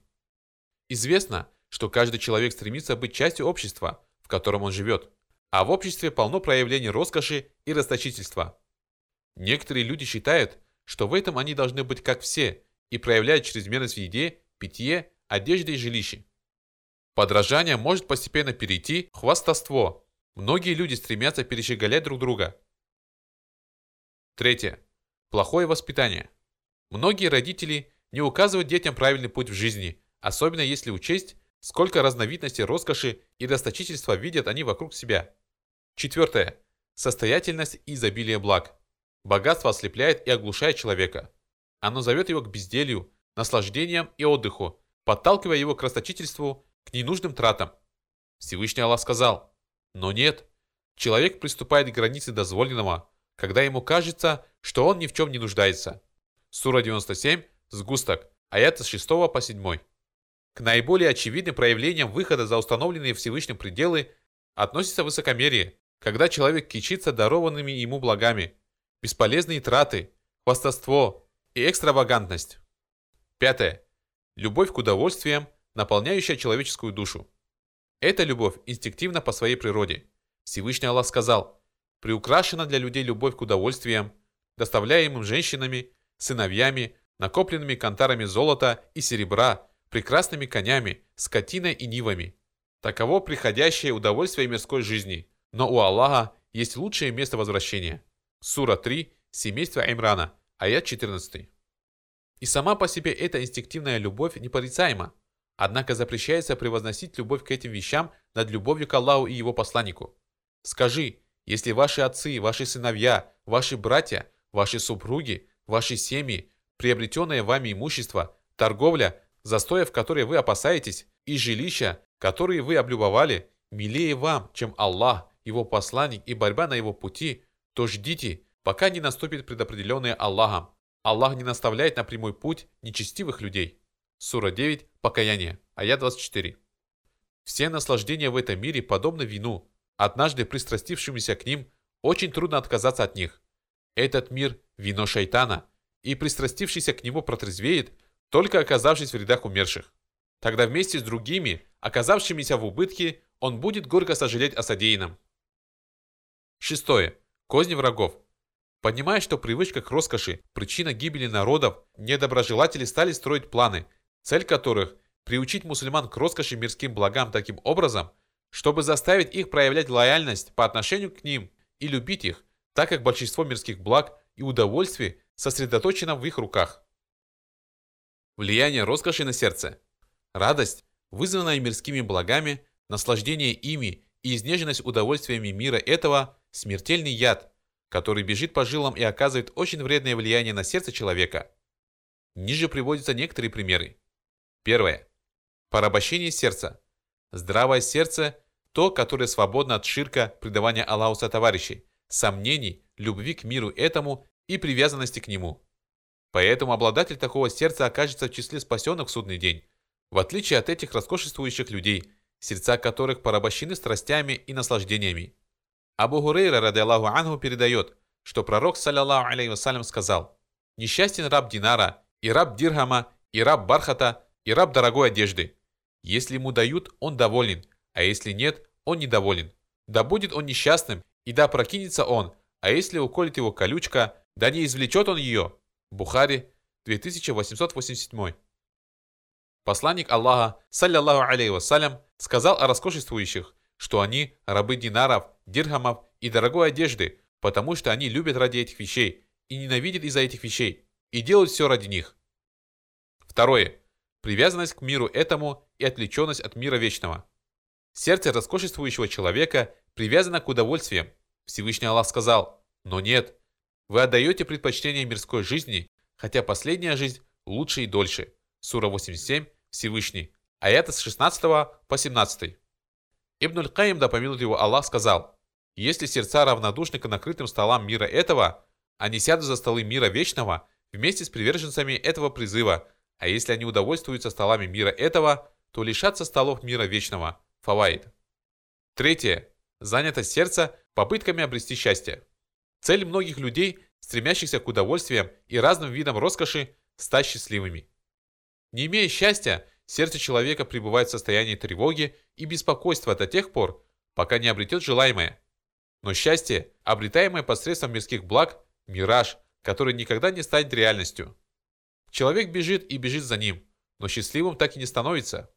Известно, что каждый человек стремится быть частью общества, в котором он живет, а в обществе полно проявлений роскоши и расточительства. Некоторые люди считают, что в этом они должны быть как все и проявляют чрезмерность в еде, питье, одежде и жилище. Подражание может постепенно перейти в хвастовство. Многие люди стремятся перещеголять друг друга. Третье. Плохое воспитание. Многие родители не указывают детям правильный путь в жизни, особенно если учесть, сколько разновидностей роскоши и расточительства видят они вокруг себя. Четвертое. Состоятельность и изобилие благ. Богатство ослепляет и оглушает человека. Оно зовет его к безделью, наслаждениям и отдыху, подталкивая его к расточительству, к ненужным тратам. Всевышний Аллах сказал, но нет, человек приступает к границе дозволенного, когда ему кажется, что он ни в чем не нуждается. Сура 97, сгусток, аят с 6 по 7. К наиболее очевидным проявлениям выхода за установленные Всевышним пределы относится высокомерие, когда человек кичится дарованными ему благами, бесполезные траты, хвастовство и экстравагантность. Пятое. Любовь к удовольствиям, наполняющая человеческую душу. Эта любовь инстинктивна по своей природе. Всевышний Аллах сказал, приукрашена для людей любовь к удовольствиям, доставляемым женщинами, сыновьями, накопленными кантарами золота и серебра, прекрасными конями, скотиной и нивами. Таково приходящее удовольствие мирской жизни, но у Аллаха есть лучшее место возвращения. Сура 3, семейство Имрана, аят 14. И сама по себе эта инстинктивная любовь непорицаема, однако запрещается превозносить любовь к этим вещам над любовью к Аллаху и его посланнику. Скажи, если ваши отцы, ваши сыновья, ваши братья, ваши супруги, ваши семьи, приобретенное вами имущество, торговля, застоя в которой вы опасаетесь, и жилища, которые вы облюбовали, милее вам, чем Аллах, его посланник и борьба на его пути, то ждите, пока не наступит предопределенное Аллахом. Аллах не наставляет на прямой путь нечестивых людей. Сура 9, Покаяние, аят 24. Все наслаждения в этом мире подобны вину. Однажды пристрастившимися к ним, очень трудно отказаться от них. Этот мир – вино шайтана, и пристрастившийся к нему протрезвеет, только оказавшись в рядах умерших. Тогда вместе с другими, оказавшимися в убытке, он будет горько сожалеть о содеянном. Шестое. Козни врагов. Понимая, что привычка к роскоши – причина гибели народов, недоброжелатели стали строить планы, цель которых – приучить мусульман к роскоши мирским благам таким образом, чтобы заставить их проявлять лояльность по отношению к ним и любить их, так как большинство мирских благ и удовольствий сосредоточено в их руках. Влияние роскоши на сердце. Радость, вызванная мирскими благами, наслаждение ими и изнеженность удовольствиями мира этого – смертельный яд, который бежит по жилам и оказывает очень вредное влияние на сердце человека. Ниже приводятся некоторые примеры. Первое. Порабощение сердца. Здравое сердце – то, которое свободно от ширка, предавания Аллаху товарищей, сомнений, любви к миру этому и привязанности к нему. Поэтому обладатель такого сердца окажется в числе спасенных в судный день, в отличие от этих роскошествующих людей, сердца которых порабощены страстями и наслаждениями. Абу Гурейра, ради Аллаху Ангу, передает, что пророк, саллиллаху алейхи вассалям, сказал, «Несчастен раб Динара, и раб Дирхама, и раб Бархата, и раб дорогой одежды. Если ему дают, он доволен, а если нет, он недоволен. Да будет он несчастным, и да прокинется он, а если уколет его колючка, да не извлечет он ее». Бухари, 2887. Посланник Аллаха, саллиллаху алейхи вассалям, сказал о роскошествующих, что они рабы динаров, дирхамов и дорогой одежды, потому что они любят ради этих вещей и ненавидят из-за этих вещей, и делают все ради них. Второе. Привязанность к миру этому и отвлеченность от мира вечного. Сердце роскошествующего человека привязано к удовольствиям. Всевышний Аллах сказал, но нет, вы отдаете предпочтение мирской жизни, хотя последняя жизнь лучше и дольше. Сура 87, Всевышний. Аята с 16 по 17. Ибн Аль-Каим, да помилует его Аллах, сказал, «Если сердца равнодушны к накрытым столам мира этого, они сядут за столы мира вечного вместе с приверженцами этого призыва, а если они удовольствуются столами мира этого, то лишатся столов мира вечного». Фаваид. Третье. Занято сердце попытками обрести счастье. Цель многих людей, стремящихся к удовольствиям и разным видам роскоши, стать счастливыми. Не имея счастья, сердце человека пребывает в состоянии тревоги и беспокойства до тех пор, пока не обретет желаемое. Но счастье, обретаемое посредством мирских благ, мираж, который никогда не станет реальностью. Человек бежит и бежит за ним, но счастливым так и не становится.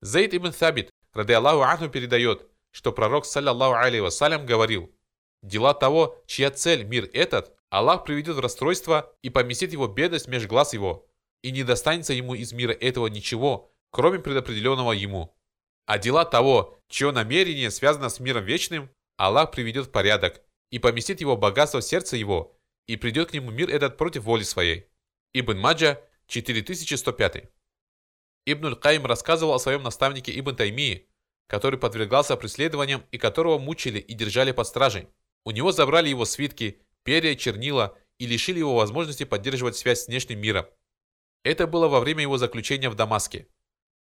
Зейд ибн Thабит, ради Аллаху Анху, передает, что пророк, саллаллаху алейhi вассалям, говорил, «Дела того, чья цель мир этот, Аллах приведет в расстройство и поместит его бедность меж глаз его, и не достанется ему из мира этого ничего, кроме предопределенного ему. А дела того, чье намерение связано с миром вечным, Аллах приведет в порядок и поместит его богатство в сердце его, и придет к нему мир этот против воли своей. Ибн Маджа, 4105. Ибн Каим рассказывал о своем наставнике Ибн Таймии, который подвергался преследованиям и которого мучили и держали под стражей. У него забрали его свитки, перья, чернила и лишили его возможности поддерживать связь с внешним миром. Это было во время его заключения в Дамаске.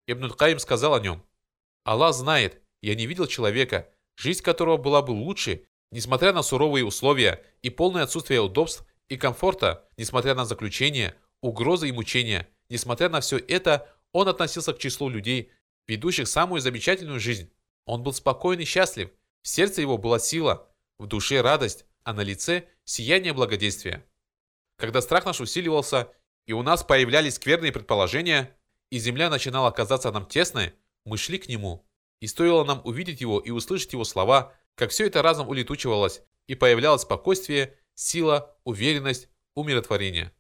Ибн Каим сказал о нем, «Аллах знает, я не видел человека, жизнь которого была бы лучше, несмотря на суровые условия и полное отсутствие удобств и комфорта, несмотря на заключение, угрозы и мучения, несмотря на все это, он относился к числу людей, ведущих самую замечательную жизнь. Он был спокоен и счастлив. В сердце его была сила, в душе радость, а на лице сияние благодействия. Когда страх наш усиливался, и у нас появлялись скверные предположения, и земля начинала казаться нам тесной, мы шли к нему. И стоило нам увидеть его и услышать его слова, как все это разом улетучивалось, и появлялось спокойствие, сила, уверенность, умиротворение.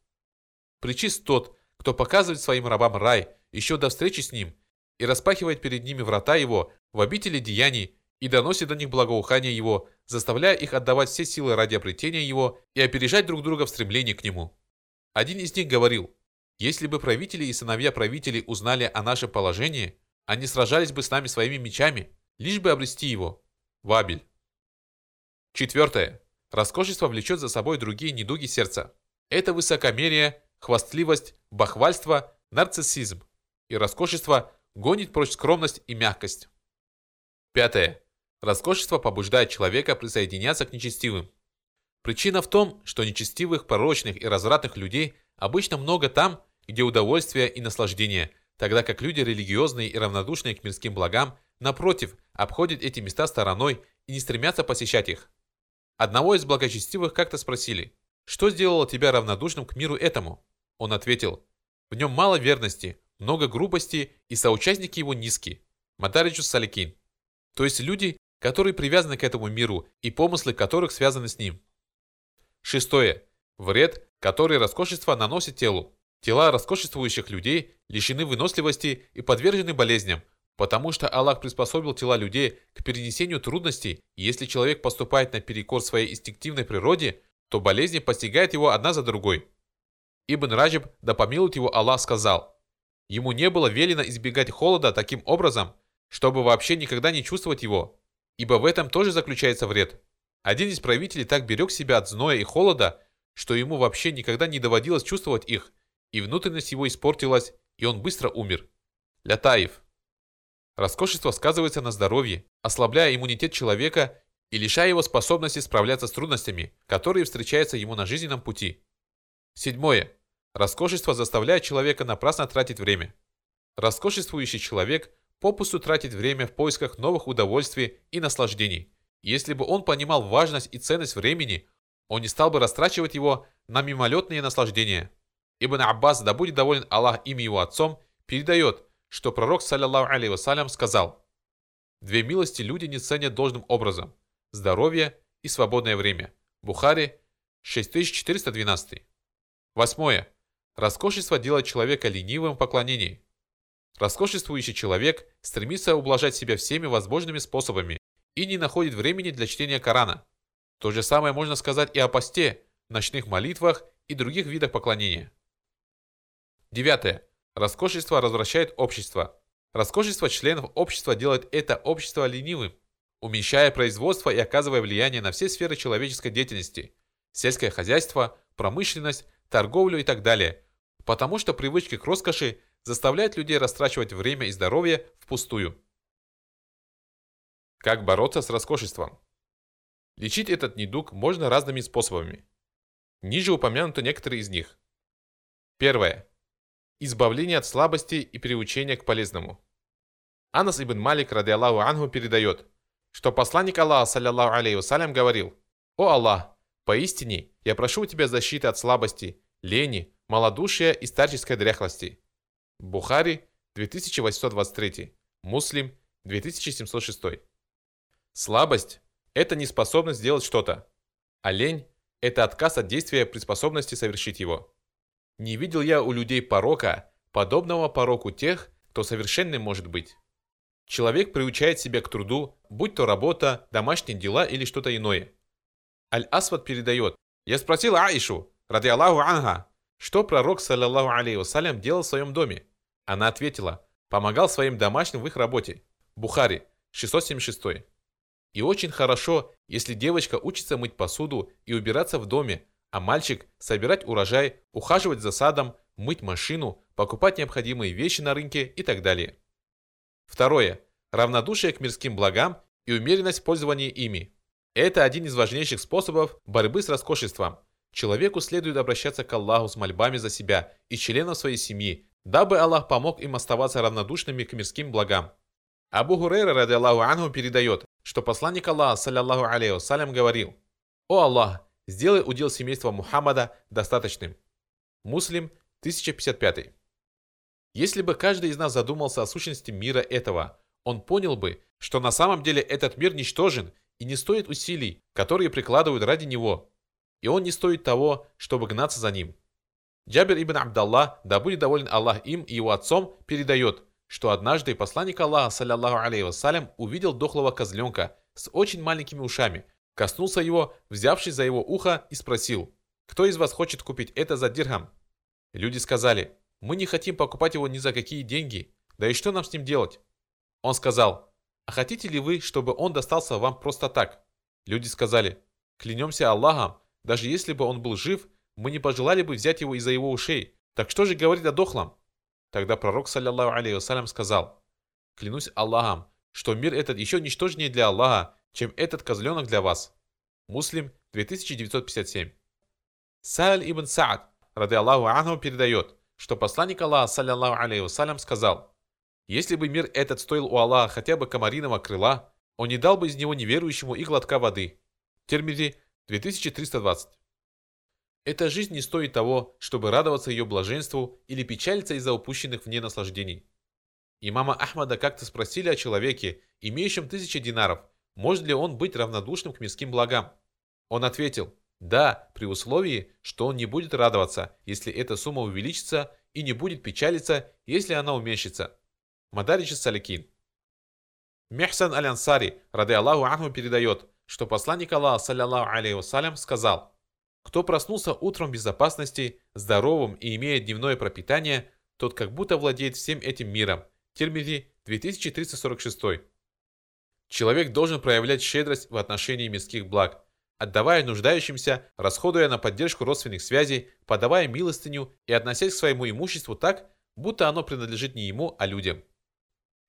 Причист тот, кто показывает своим рабам рай – еще до встречи с ним, и распахивает перед ними врата его в обители деяний и доносит до них благоухание его, заставляя их отдавать все силы ради обретения его и опережать друг друга в стремлении к нему. Один из них говорил, если бы правители и сыновья правителей узнали о нашем положении, они сражались бы с нами своими мечами, лишь бы обрести его. Вабель. Четвертое. Роскошество влечет за собой другие недуги сердца. Это высокомерие, хвастливость, бахвальство, нарциссизм и роскошество гонит прочь скромность и мягкость. Пятое. Роскошество побуждает человека присоединяться к нечестивым. Причина в том, что нечестивых, порочных и развратных людей обычно много там, где удовольствие и наслаждение, тогда как люди религиозные и равнодушные к мирским благам, напротив, обходят эти места стороной и не стремятся посещать их. Одного из благочестивых как-то спросили, что сделало тебя равнодушным к миру этому? Он ответил, в нем мало верности, много грубости и соучастники его низкие. Мадариджус Саликин. То есть люди, которые привязаны к этому миру и помыслы которых связаны с ним. Шестое. Вред, который роскошество наносит телу. Тела роскошествующих людей лишены выносливости и подвержены болезням, потому что Аллах приспособил тела людей к перенесению трудностей, и если человек поступает наперекор своей инстинктивной природе, то болезни постигают его одна за другой. Ибн Раджиб, да помилует его Аллах, сказал – Ему не было велено избегать холода таким образом, чтобы вообще никогда не чувствовать его, ибо в этом тоже заключается вред. Один из правителей так берег себя от зноя и холода, что ему вообще никогда не доводилось чувствовать их, и внутренность его испортилась, и он быстро умер. Лятаев. Роскошество сказывается на здоровье, ослабляя иммунитет человека и лишая его способности справляться с трудностями, которые встречаются ему на жизненном пути. Седьмое. Роскошество заставляет человека напрасно тратить время. Роскошествующий человек попусту тратит время в поисках новых удовольствий и наслаждений. Если бы он понимал важность и ценность времени, он не стал бы растрачивать его на мимолетные наслаждения. Ибн Аббас, да будет доволен Аллах ими его отцом, передает, что пророк, саллиллаху алейhi вассалям, сказал «Две милости люди не ценят должным образом – здоровье и свободное время». Бухари, 6412. Восьмое. Роскошество делает человека ленивым в поклонении. Роскошествующий человек стремится ублажать себя всеми возможными способами и не находит времени для чтения Корана. То же самое можно сказать и о посте, ночных молитвах и других видах поклонения. Девятое. Роскошество развращает общество. Роскошество членов общества делает это общество ленивым, уменьшая производство и оказывая влияние на все сферы человеческой деятельности – сельское хозяйство, промышленность, торговлю и так далее, потому что привычки к роскоши заставляют людей растрачивать время и здоровье впустую. Как бороться с роскошеством? Лечить этот недуг можно разными способами. Ниже упомянуты некоторые из них. Первое. Избавление от слабости и приучение к полезному. Анас ибн Малик, ради Аллаху Ангу, передает, что посланник Аллаха, саллиллаху алейхи вассалям, говорил, «О Аллах, поистине я прошу у тебя защиты от слабости, лени, малодушия и старческой дряхлости». Бухари, 2823, Муслим, 2706. Слабость – это неспособность сделать что-то, а лень – это отказ от действия при способности совершить его. Не видел я у людей порока, подобного пороку тех, кто совершенным может быть. Человек приучает себя к труду, будь то работа, домашние дела или что-то иное. Аль-Асвад передает, «Я спросил Аишу, ради Аллаху Анха, что пророк, саллаллаху алейхи вассалям, делал в своем доме? Она ответила, помогал своим домашним в их работе. Бухари, 676. И очень хорошо, если девочка учится мыть посуду и убираться в доме, а мальчик собирать урожай, ухаживать за садом, мыть машину, покупать необходимые вещи на рынке и так далее. Второе. Равнодушие к мирским благам и умеренность в пользовании ими. Это один из важнейших способов борьбы с роскошеством. Человеку следует обращаться к Аллаху с мольбами за себя и членов своей семьи, дабы Аллах помог им оставаться равнодушными к мирским благам. Абу Хурейра, ради Аллаху Анху, передает, что посланник Аллаха, саллиллаху алейхи вассалям, говорил, «О Аллах, сделай удел семейства Мухаммада достаточным». Муслим, 1055. Если бы каждый из нас задумался о сущности мира этого, он понял бы, что на самом деле этот мир ничтожен и не стоит усилий, которые прикладывают ради него, и он не стоит того, чтобы гнаться за ним. Джабир ибн Абдаллах, да будет доволен Аллах им и его отцом, передает, что однажды посланник Аллаха, саллиллаху алейхи вассалям, увидел дохлого козленка с очень маленькими ушами, коснулся его, взявшись за его ухо и спросил, «Кто из вас хочет купить это за дирхам?» Люди сказали, «Мы не хотим покупать его ни за какие деньги, да и что нам с ним делать?» Он сказал, «А хотите ли вы, чтобы он достался вам просто так?» Люди сказали, «Клянемся Аллахом, даже если бы он был жив, мы не пожелали бы взять его из-за его ушей. Так что же говорить о дохлом? Тогда пророк, саллиллаху алейхи вассалям, сказал, «Клянусь Аллахом, что мир этот еще ничтожнее для Аллаха, чем этот козленок для вас». Муслим, 2957. Сааль ибн Саад, ради Аллаху Анху, передает, что посланник Аллаха, саллиллаху алейхи вассалям, сказал, «Если бы мир этот стоил у Аллаха хотя бы комариного крыла, он не дал бы из него неверующему и глотка воды». Термизи, 2320. Эта жизнь не стоит того, чтобы радоваться ее блаженству или печалиться из-за упущенных в ней наслаждений. Имама Ахмада как-то спросили о человеке, имеющем тысячи динаров, может ли он быть равнодушным к мирским благам. Он ответил, да, при условии, что он не будет радоваться, если эта сумма увеличится, и не будет печалиться, если она уменьшится. Мадарич Саликин. Мехсан Аль-Ансари, рады Аллаху Ахму, передает, что посланник Аллаха, саллиллаху алейхи вассалям, сказал – кто проснулся утром в безопасности, здоровым и имея дневное пропитание, тот как будто владеет всем этим миром. Термизи 2346. Человек должен проявлять щедрость в отношении мирских благ, отдавая нуждающимся, расходуя на поддержку родственных связей, подавая милостыню и относясь к своему имуществу так, будто оно принадлежит не ему, а людям.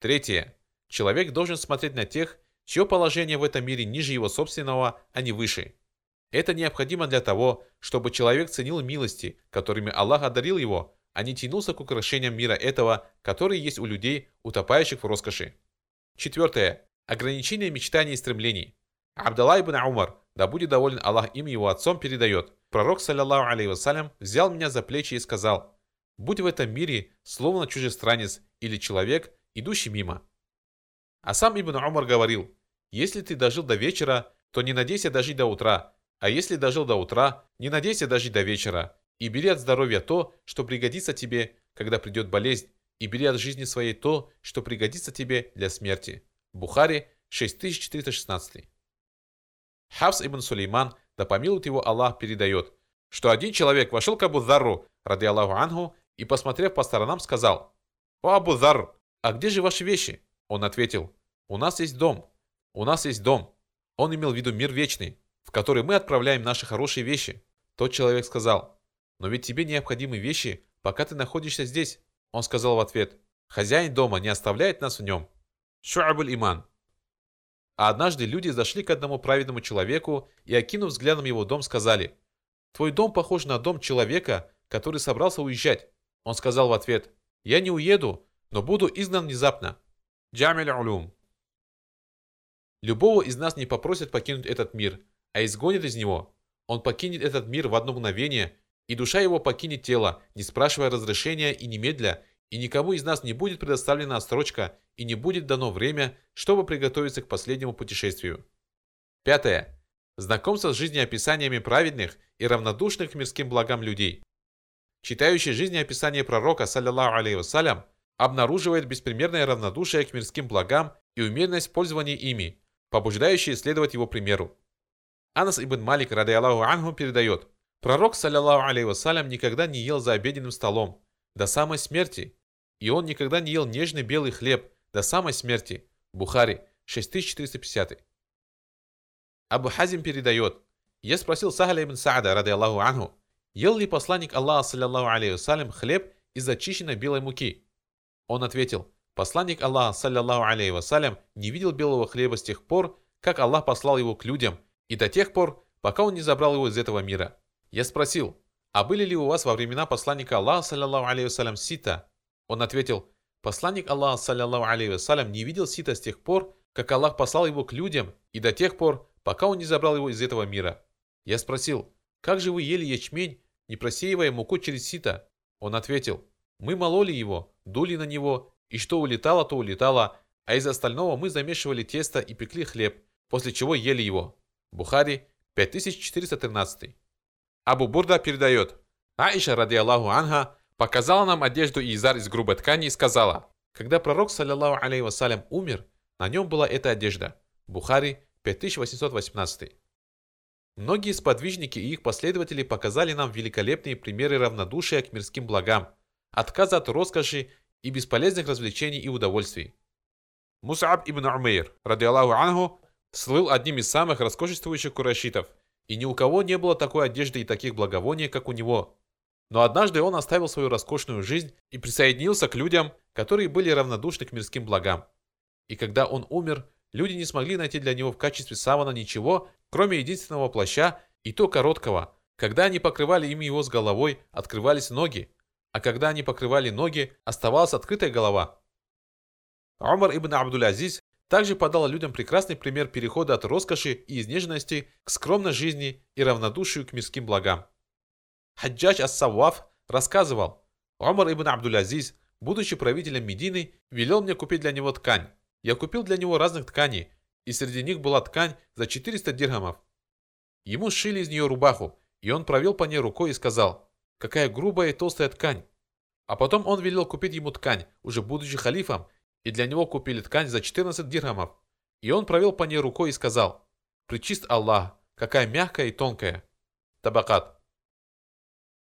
Третье. Человек должен смотреть на тех, чье положение в этом мире ниже его собственного, а не выше. Это необходимо для того, чтобы человек ценил милости, которыми Аллах одарил его, а не тянулся к украшениям мира этого, которые есть у людей, утопающих в роскоши. Четвертое. Ограничение мечтаний и стремлений. Абдалла ибн Умар, да будет доволен Аллах им и его отцом, передает. Пророк, саллиллаху алейхи вассалям, взял меня за плечи и сказал, «Будь в этом мире словно чужестранец или человек, идущий мимо». А сам Ибн Умар говорил, «Если ты дожил до вечера, то не надейся дожить до утра, а если дожил до утра, не надейся дожить до вечера. И бери от здоровья то, что пригодится тебе, когда придет болезнь, и бери от жизни своей то, что пригодится тебе для смерти. Бухари 6416. Хавс ибн Сулейман, да помилует его Аллах, передает, что один человек вошел к Абу Зарру, ради Аллаху Ангу, и, посмотрев по сторонам, сказал, «О, Абу Зарр, а где же ваши вещи?» Он ответил, «У нас есть дом, у нас есть дом». Он имел в виду мир вечный, в который мы отправляем наши хорошие вещи. Тот человек сказал, но ведь тебе необходимы вещи, пока ты находишься здесь. Он сказал в ответ, хозяин дома не оставляет нас в нем. Шуабуль иман. А однажды люди зашли к одному праведному человеку и, окинув взглядом его дом, сказали, «Твой дом похож на дом человека, который собрался уезжать». Он сказал в ответ, «Я не уеду, но буду изгнан внезапно». Джамиль улюм. Любого из нас не попросят покинуть этот мир, а изгонят из него. Он покинет этот мир в одно мгновение, и душа его покинет тело, не спрашивая разрешения и немедля, и никому из нас не будет предоставлена отсрочка и не будет дано время, чтобы приготовиться к последнему путешествию. Пятое. Знакомство с жизнеописаниями праведных и равнодушных к мирским благам людей. Читающий жизнеописание пророка, саллиллаху алейхи вассалям, обнаруживает беспримерное равнодушие к мирским благам и умеренность в пользовании ими, побуждающие следовать его примеру. Анас ибн Малик, ради Аллаху анху, передает, пророк, саллиллаху алейхи вассалям, никогда не ел за обеденным столом, до самой смерти, и он никогда не ел нежный белый хлеб до самой смерти. Бухари, 6450. Абу Хазим передает, я спросил Сахаля ибн Саада, ради Аллаху анху, ел ли посланник Аллаха, саллиллаху алейхи хлеб из очищенной белой муки? Он ответил, посланник Аллаха, саллиллаху алейхи вассалям, не видел белого хлеба с тех пор, как Аллах послал его к людям, и до тех пор, пока он не забрал его из этого мира. Я спросил, а были ли у вас во времена посланника Аллаха, саллиллаху алейхи вассалям, сита? Он ответил, посланник Аллаха, саллиллаху алейхи вассалям, не видел сита с тех пор, как Аллах послал его к людям, и до тех пор, пока он не забрал его из этого мира. Я спросил, как же вы ели ячмень, не просеивая муку через сито? Он ответил, мы мололи его, дули на него, и что улетало, то улетало, а из остального мы замешивали тесто и пекли хлеб, после чего ели его. Бухари, 5413. Абу Бурда передает. Аиша, ради Аллаху Анха, показала нам одежду изар из грубой ткани и сказала, когда пророк, саллиллаху алейхи вассалям, умер, на нем была эта одежда. Бухари, 5818. Многие сподвижники и их последователи показали нам великолепные примеры равнодушия к мирским благам, отказа от роскоши и бесполезных развлечений и удовольствий. Мусаб ибн Умейр, ради Аллаху анху, слыл одним из самых роскошествующих курашитов, и ни у кого не было такой одежды и таких благовоний, как у него. Но однажды он оставил свою роскошную жизнь и присоединился к людям, которые были равнодушны к мирским благам. И когда он умер, люди не смогли найти для него в качестве савана ничего, кроме единственного плаща, и то короткого. Когда они покрывали им его с головой, открывались ноги, а когда они покрывали ноги, оставалась открытая голова. Умар ибн Абдул-Азиз также подал людям прекрасный пример перехода от роскоши и изнеженности к скромной жизни и равнодушию к мирским благам. Хаджач ас-Савваф рассказывал, Умар ибн Абдул-Азиз, будучи правителем Медины, велел мне купить для него ткань. Я купил для него разных тканей, и среди них была ткань за 400 дирхамов. Ему сшили из нее рубаху, и он провел по ней рукой и сказал, какая грубая и толстая ткань. А потом он велел купить ему ткань, уже будучи халифом, и для него купили ткань за 14 дирхамов. И он провел по ней рукой и сказал, «Причист Аллах, какая мягкая и тонкая». Табакат.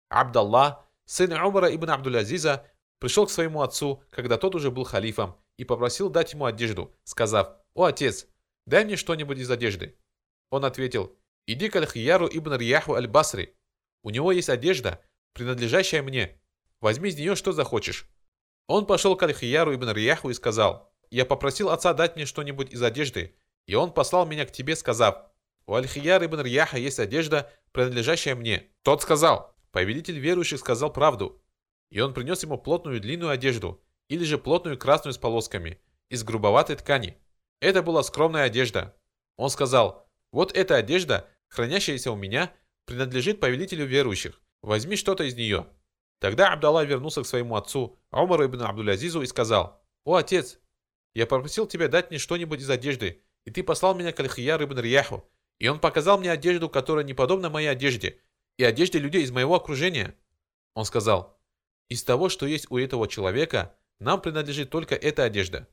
Абдаллах, сын Умара ибн Абдул-Азиза, пришел к своему отцу, когда тот уже был халифом, и попросил дать ему одежду, сказав, «О, отец, дай мне что-нибудь из одежды». Он ответил, «Иди к Аль-Хияру ибн Рияху Аль-Басри. У него есть одежда, принадлежащая мне. Возьми из нее что захочешь». Он пошел к Аль-Хияру ибн Рияху и сказал, «Я попросил отца дать мне что-нибудь из одежды, и он послал меня к тебе, сказав, у Аль-Хияр ибн Рияха есть одежда, принадлежащая мне». Тот сказал, повелитель верующих сказал правду, и он принес ему плотную длинную одежду, или же плотную красную с полосками, из грубоватой ткани. Это была скромная одежда. Он сказал, вот эта одежда, хранящаяся у меня, принадлежит повелителю верующих. Возьми что-то из нее. Тогда Абдалла вернулся к своему отцу, Умару ибн Абдулязизу, и сказал, «О, отец, я попросил тебя дать мне что-нибудь из одежды, и ты послал меня к Аль-Хияр ибн Рияху, и он показал мне одежду, которая не подобна моей одежде, и одежде людей из моего окружения». Он сказал, «Из того, что есть у этого человека, нам принадлежит только эта одежда.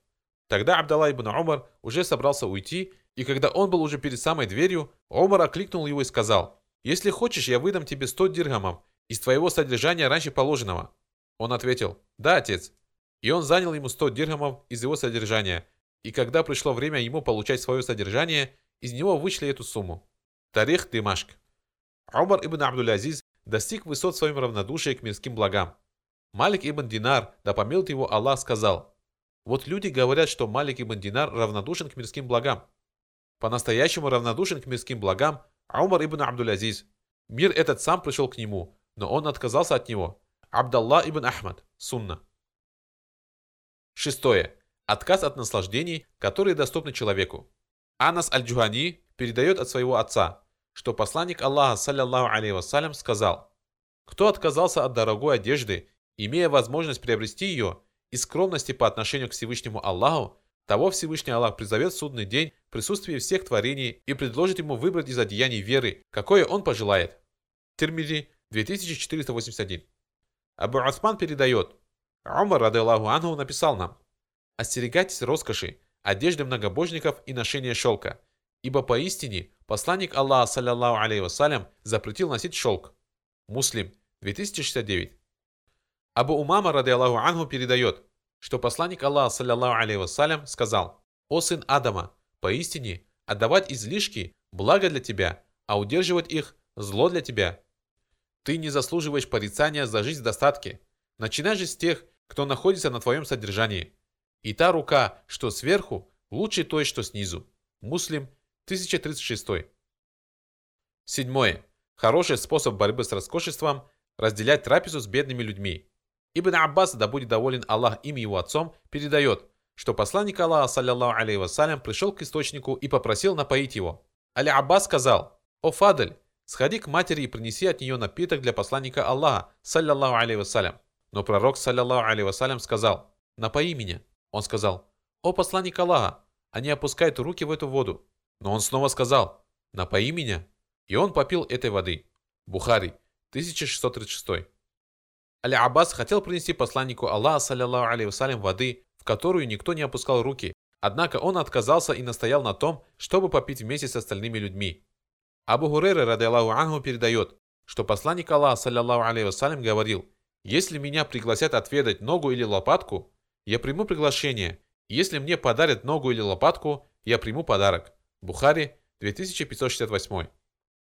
Тогда Абдалла ибн Умар уже собрался уйти, и когда он был уже перед самой дверью, Умар окликнул его и сказал, «Если хочешь, я выдам тебе сто дирхамов из твоего содержания раньше положенного». Он ответил, «Да, отец». И он занял ему сто дирхамов из его содержания, и когда пришло время ему получать свое содержание, из него вычли эту сумму. Тарих Димашк. Умар ибн Абдул-Азиз достиг высот своим равнодушия к мирским благам. Малик ибн Динар, да помилует его Аллах, сказал, «Вот люди говорят, что Малик ибн Динар равнодушен к мирским благам. По-настоящему равнодушен к мирским благам Умар ибн Абдул-Азиз. Мир этот сам пришел к нему, но он отказался от него. Абдалла ибн Ахмад. Сунна. Шестое. Отказ от наслаждений, которые доступны человеку. Анас аль-Джухани передает от своего отца, что посланник Аллаха, саллиллаху алейхи вассалям, сказал, «Кто отказался от дорогой одежды, имея возможность приобрести ее, из скромности по отношению к Всевышнему Аллаху, того Всевышний Аллах призовет в судный день в присутствии всех творений и предложит ему выбрать из одеяний веры, какое он пожелает». Термизи 2481. Абу Усман передает, Умар, рады Аллаху написал нам, «Остерегайтесь роскоши, одежды многобожников и ношения шелка, ибо поистине посланник Аллаха, саллиллаху алейхи вассалям, запретил носить шелк». Муслим, 2069. Абу Умама, рады Аллаху Анху, передает, что посланник Аллаха, саллиллаху алейхи вассалям, сказал, «О сын Адама, поистине, отдавать излишки – благо для тебя, а удерживать их – зло для тебя». Ты не заслуживаешь порицания за жизнь в достатке. Начинай же с тех, кто находится на твоем содержании. И та рука, что сверху, лучше той, что снизу. Муслим, 1036. Седьмое. Хороший способ борьбы с роскошеством – разделять трапезу с бедными людьми. Ибн Аббас, да будет доволен Аллах им и его отцом, передает, что посланник Аллаха, саллиллаху алейхи вассалям, пришел к источнику и попросил напоить его. Али Аббас сказал, «О Фадль, Сходи к матери и принеси от нее напиток для посланника Аллаха, саллиллаху алейhi вассалям. Но пророк, саллиллаху алейhi вассалям, сказал, напои меня. Он сказал, о посланник Аллаха, они опускают руки в эту воду. Но он снова сказал, напои меня. И он попил этой воды. Бухари, 1636. Али Аббас хотел принести посланнику Аллаха, саллиллаху алейhi вассалям, воды, в которую никто не опускал руки. Однако он отказался и настоял на том, чтобы попить вместе с остальными людьми. Абу Хурейра, ради Аллаху Ангу, передает, что посланник Аллаха, саллиллаху алейхи говорил, «Если меня пригласят отведать ногу или лопатку, я приму приглашение. Если мне подарят ногу или лопатку, я приму подарок». Бухари, 2568.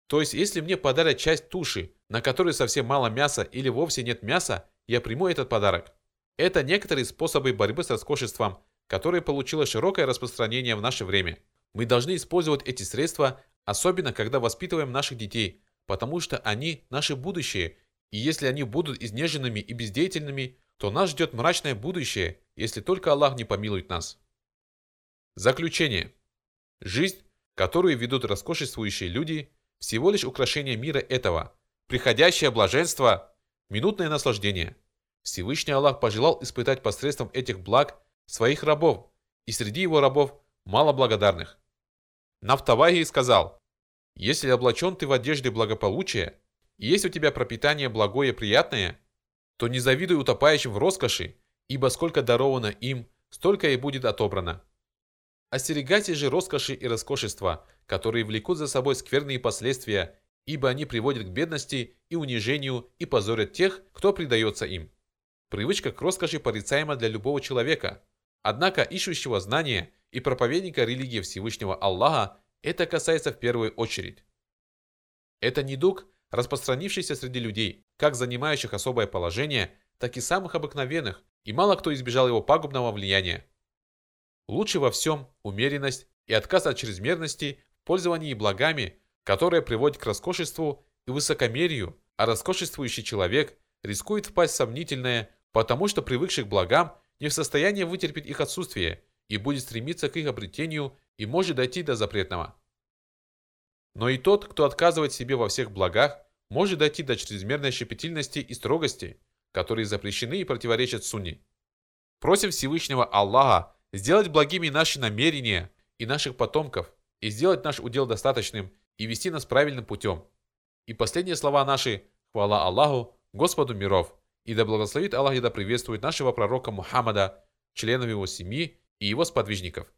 То есть, если мне подарят часть туши, на которой совсем мало мяса или вовсе нет мяса, я приму этот подарок. Это некоторые способы борьбы с роскошеством, которые получило широкое распространение в наше время. Мы должны использовать эти средства Особенно, когда воспитываем наших детей, потому что они наше будущее, и если они будут изнеженными и бездеятельными, то нас ждет мрачное будущее, если только Аллах не помилует нас. Заключение. Жизнь, которую ведут роскошествующие люди, всего лишь украшение мира этого, приходящее блаженство, минутное наслаждение. Всевышний Аллах пожелал испытать посредством этих благ своих рабов, и среди его рабов мало благодарных. Нафтаваги сказал, «Если облачен ты в одежде благополучия, и есть у тебя пропитание благое приятное, то не завидуй утопающим в роскоши, ибо сколько даровано им, столько и будет отобрано. Остерегайтесь же роскоши и роскошества, которые влекут за собой скверные последствия, ибо они приводят к бедности и унижению и позорят тех, кто предается им. Привычка к роскоши порицаема для любого человека, однако ищущего знания – и проповедника религии Всевышнего Аллаха это касается в первую очередь. Это недуг, распространившийся среди людей, как занимающих особое положение, так и самых обыкновенных, и мало кто избежал его пагубного влияния. Лучше во всем умеренность и отказ от чрезмерности в пользовании благами, которое приводит к роскошеству и высокомерию, а роскошествующий человек рискует впасть в сомнительное, потому что привыкший к благам не в состоянии вытерпеть их отсутствие и будет стремиться к их обретению и может дойти до запретного. Но и тот, кто отказывает себе во всех благах, может дойти до чрезмерной щепетильности и строгости, которые запрещены и противоречат сунне. Просим Всевышнего Аллаха сделать благими наши намерения и наших потомков, и сделать наш удел достаточным, и вести нас правильным путем. И последние слова наши – хвала Аллаху, Господу миров, и да благословит Аллах и да приветствует нашего пророка Мухаммада, членов его семьи и его сподвижников.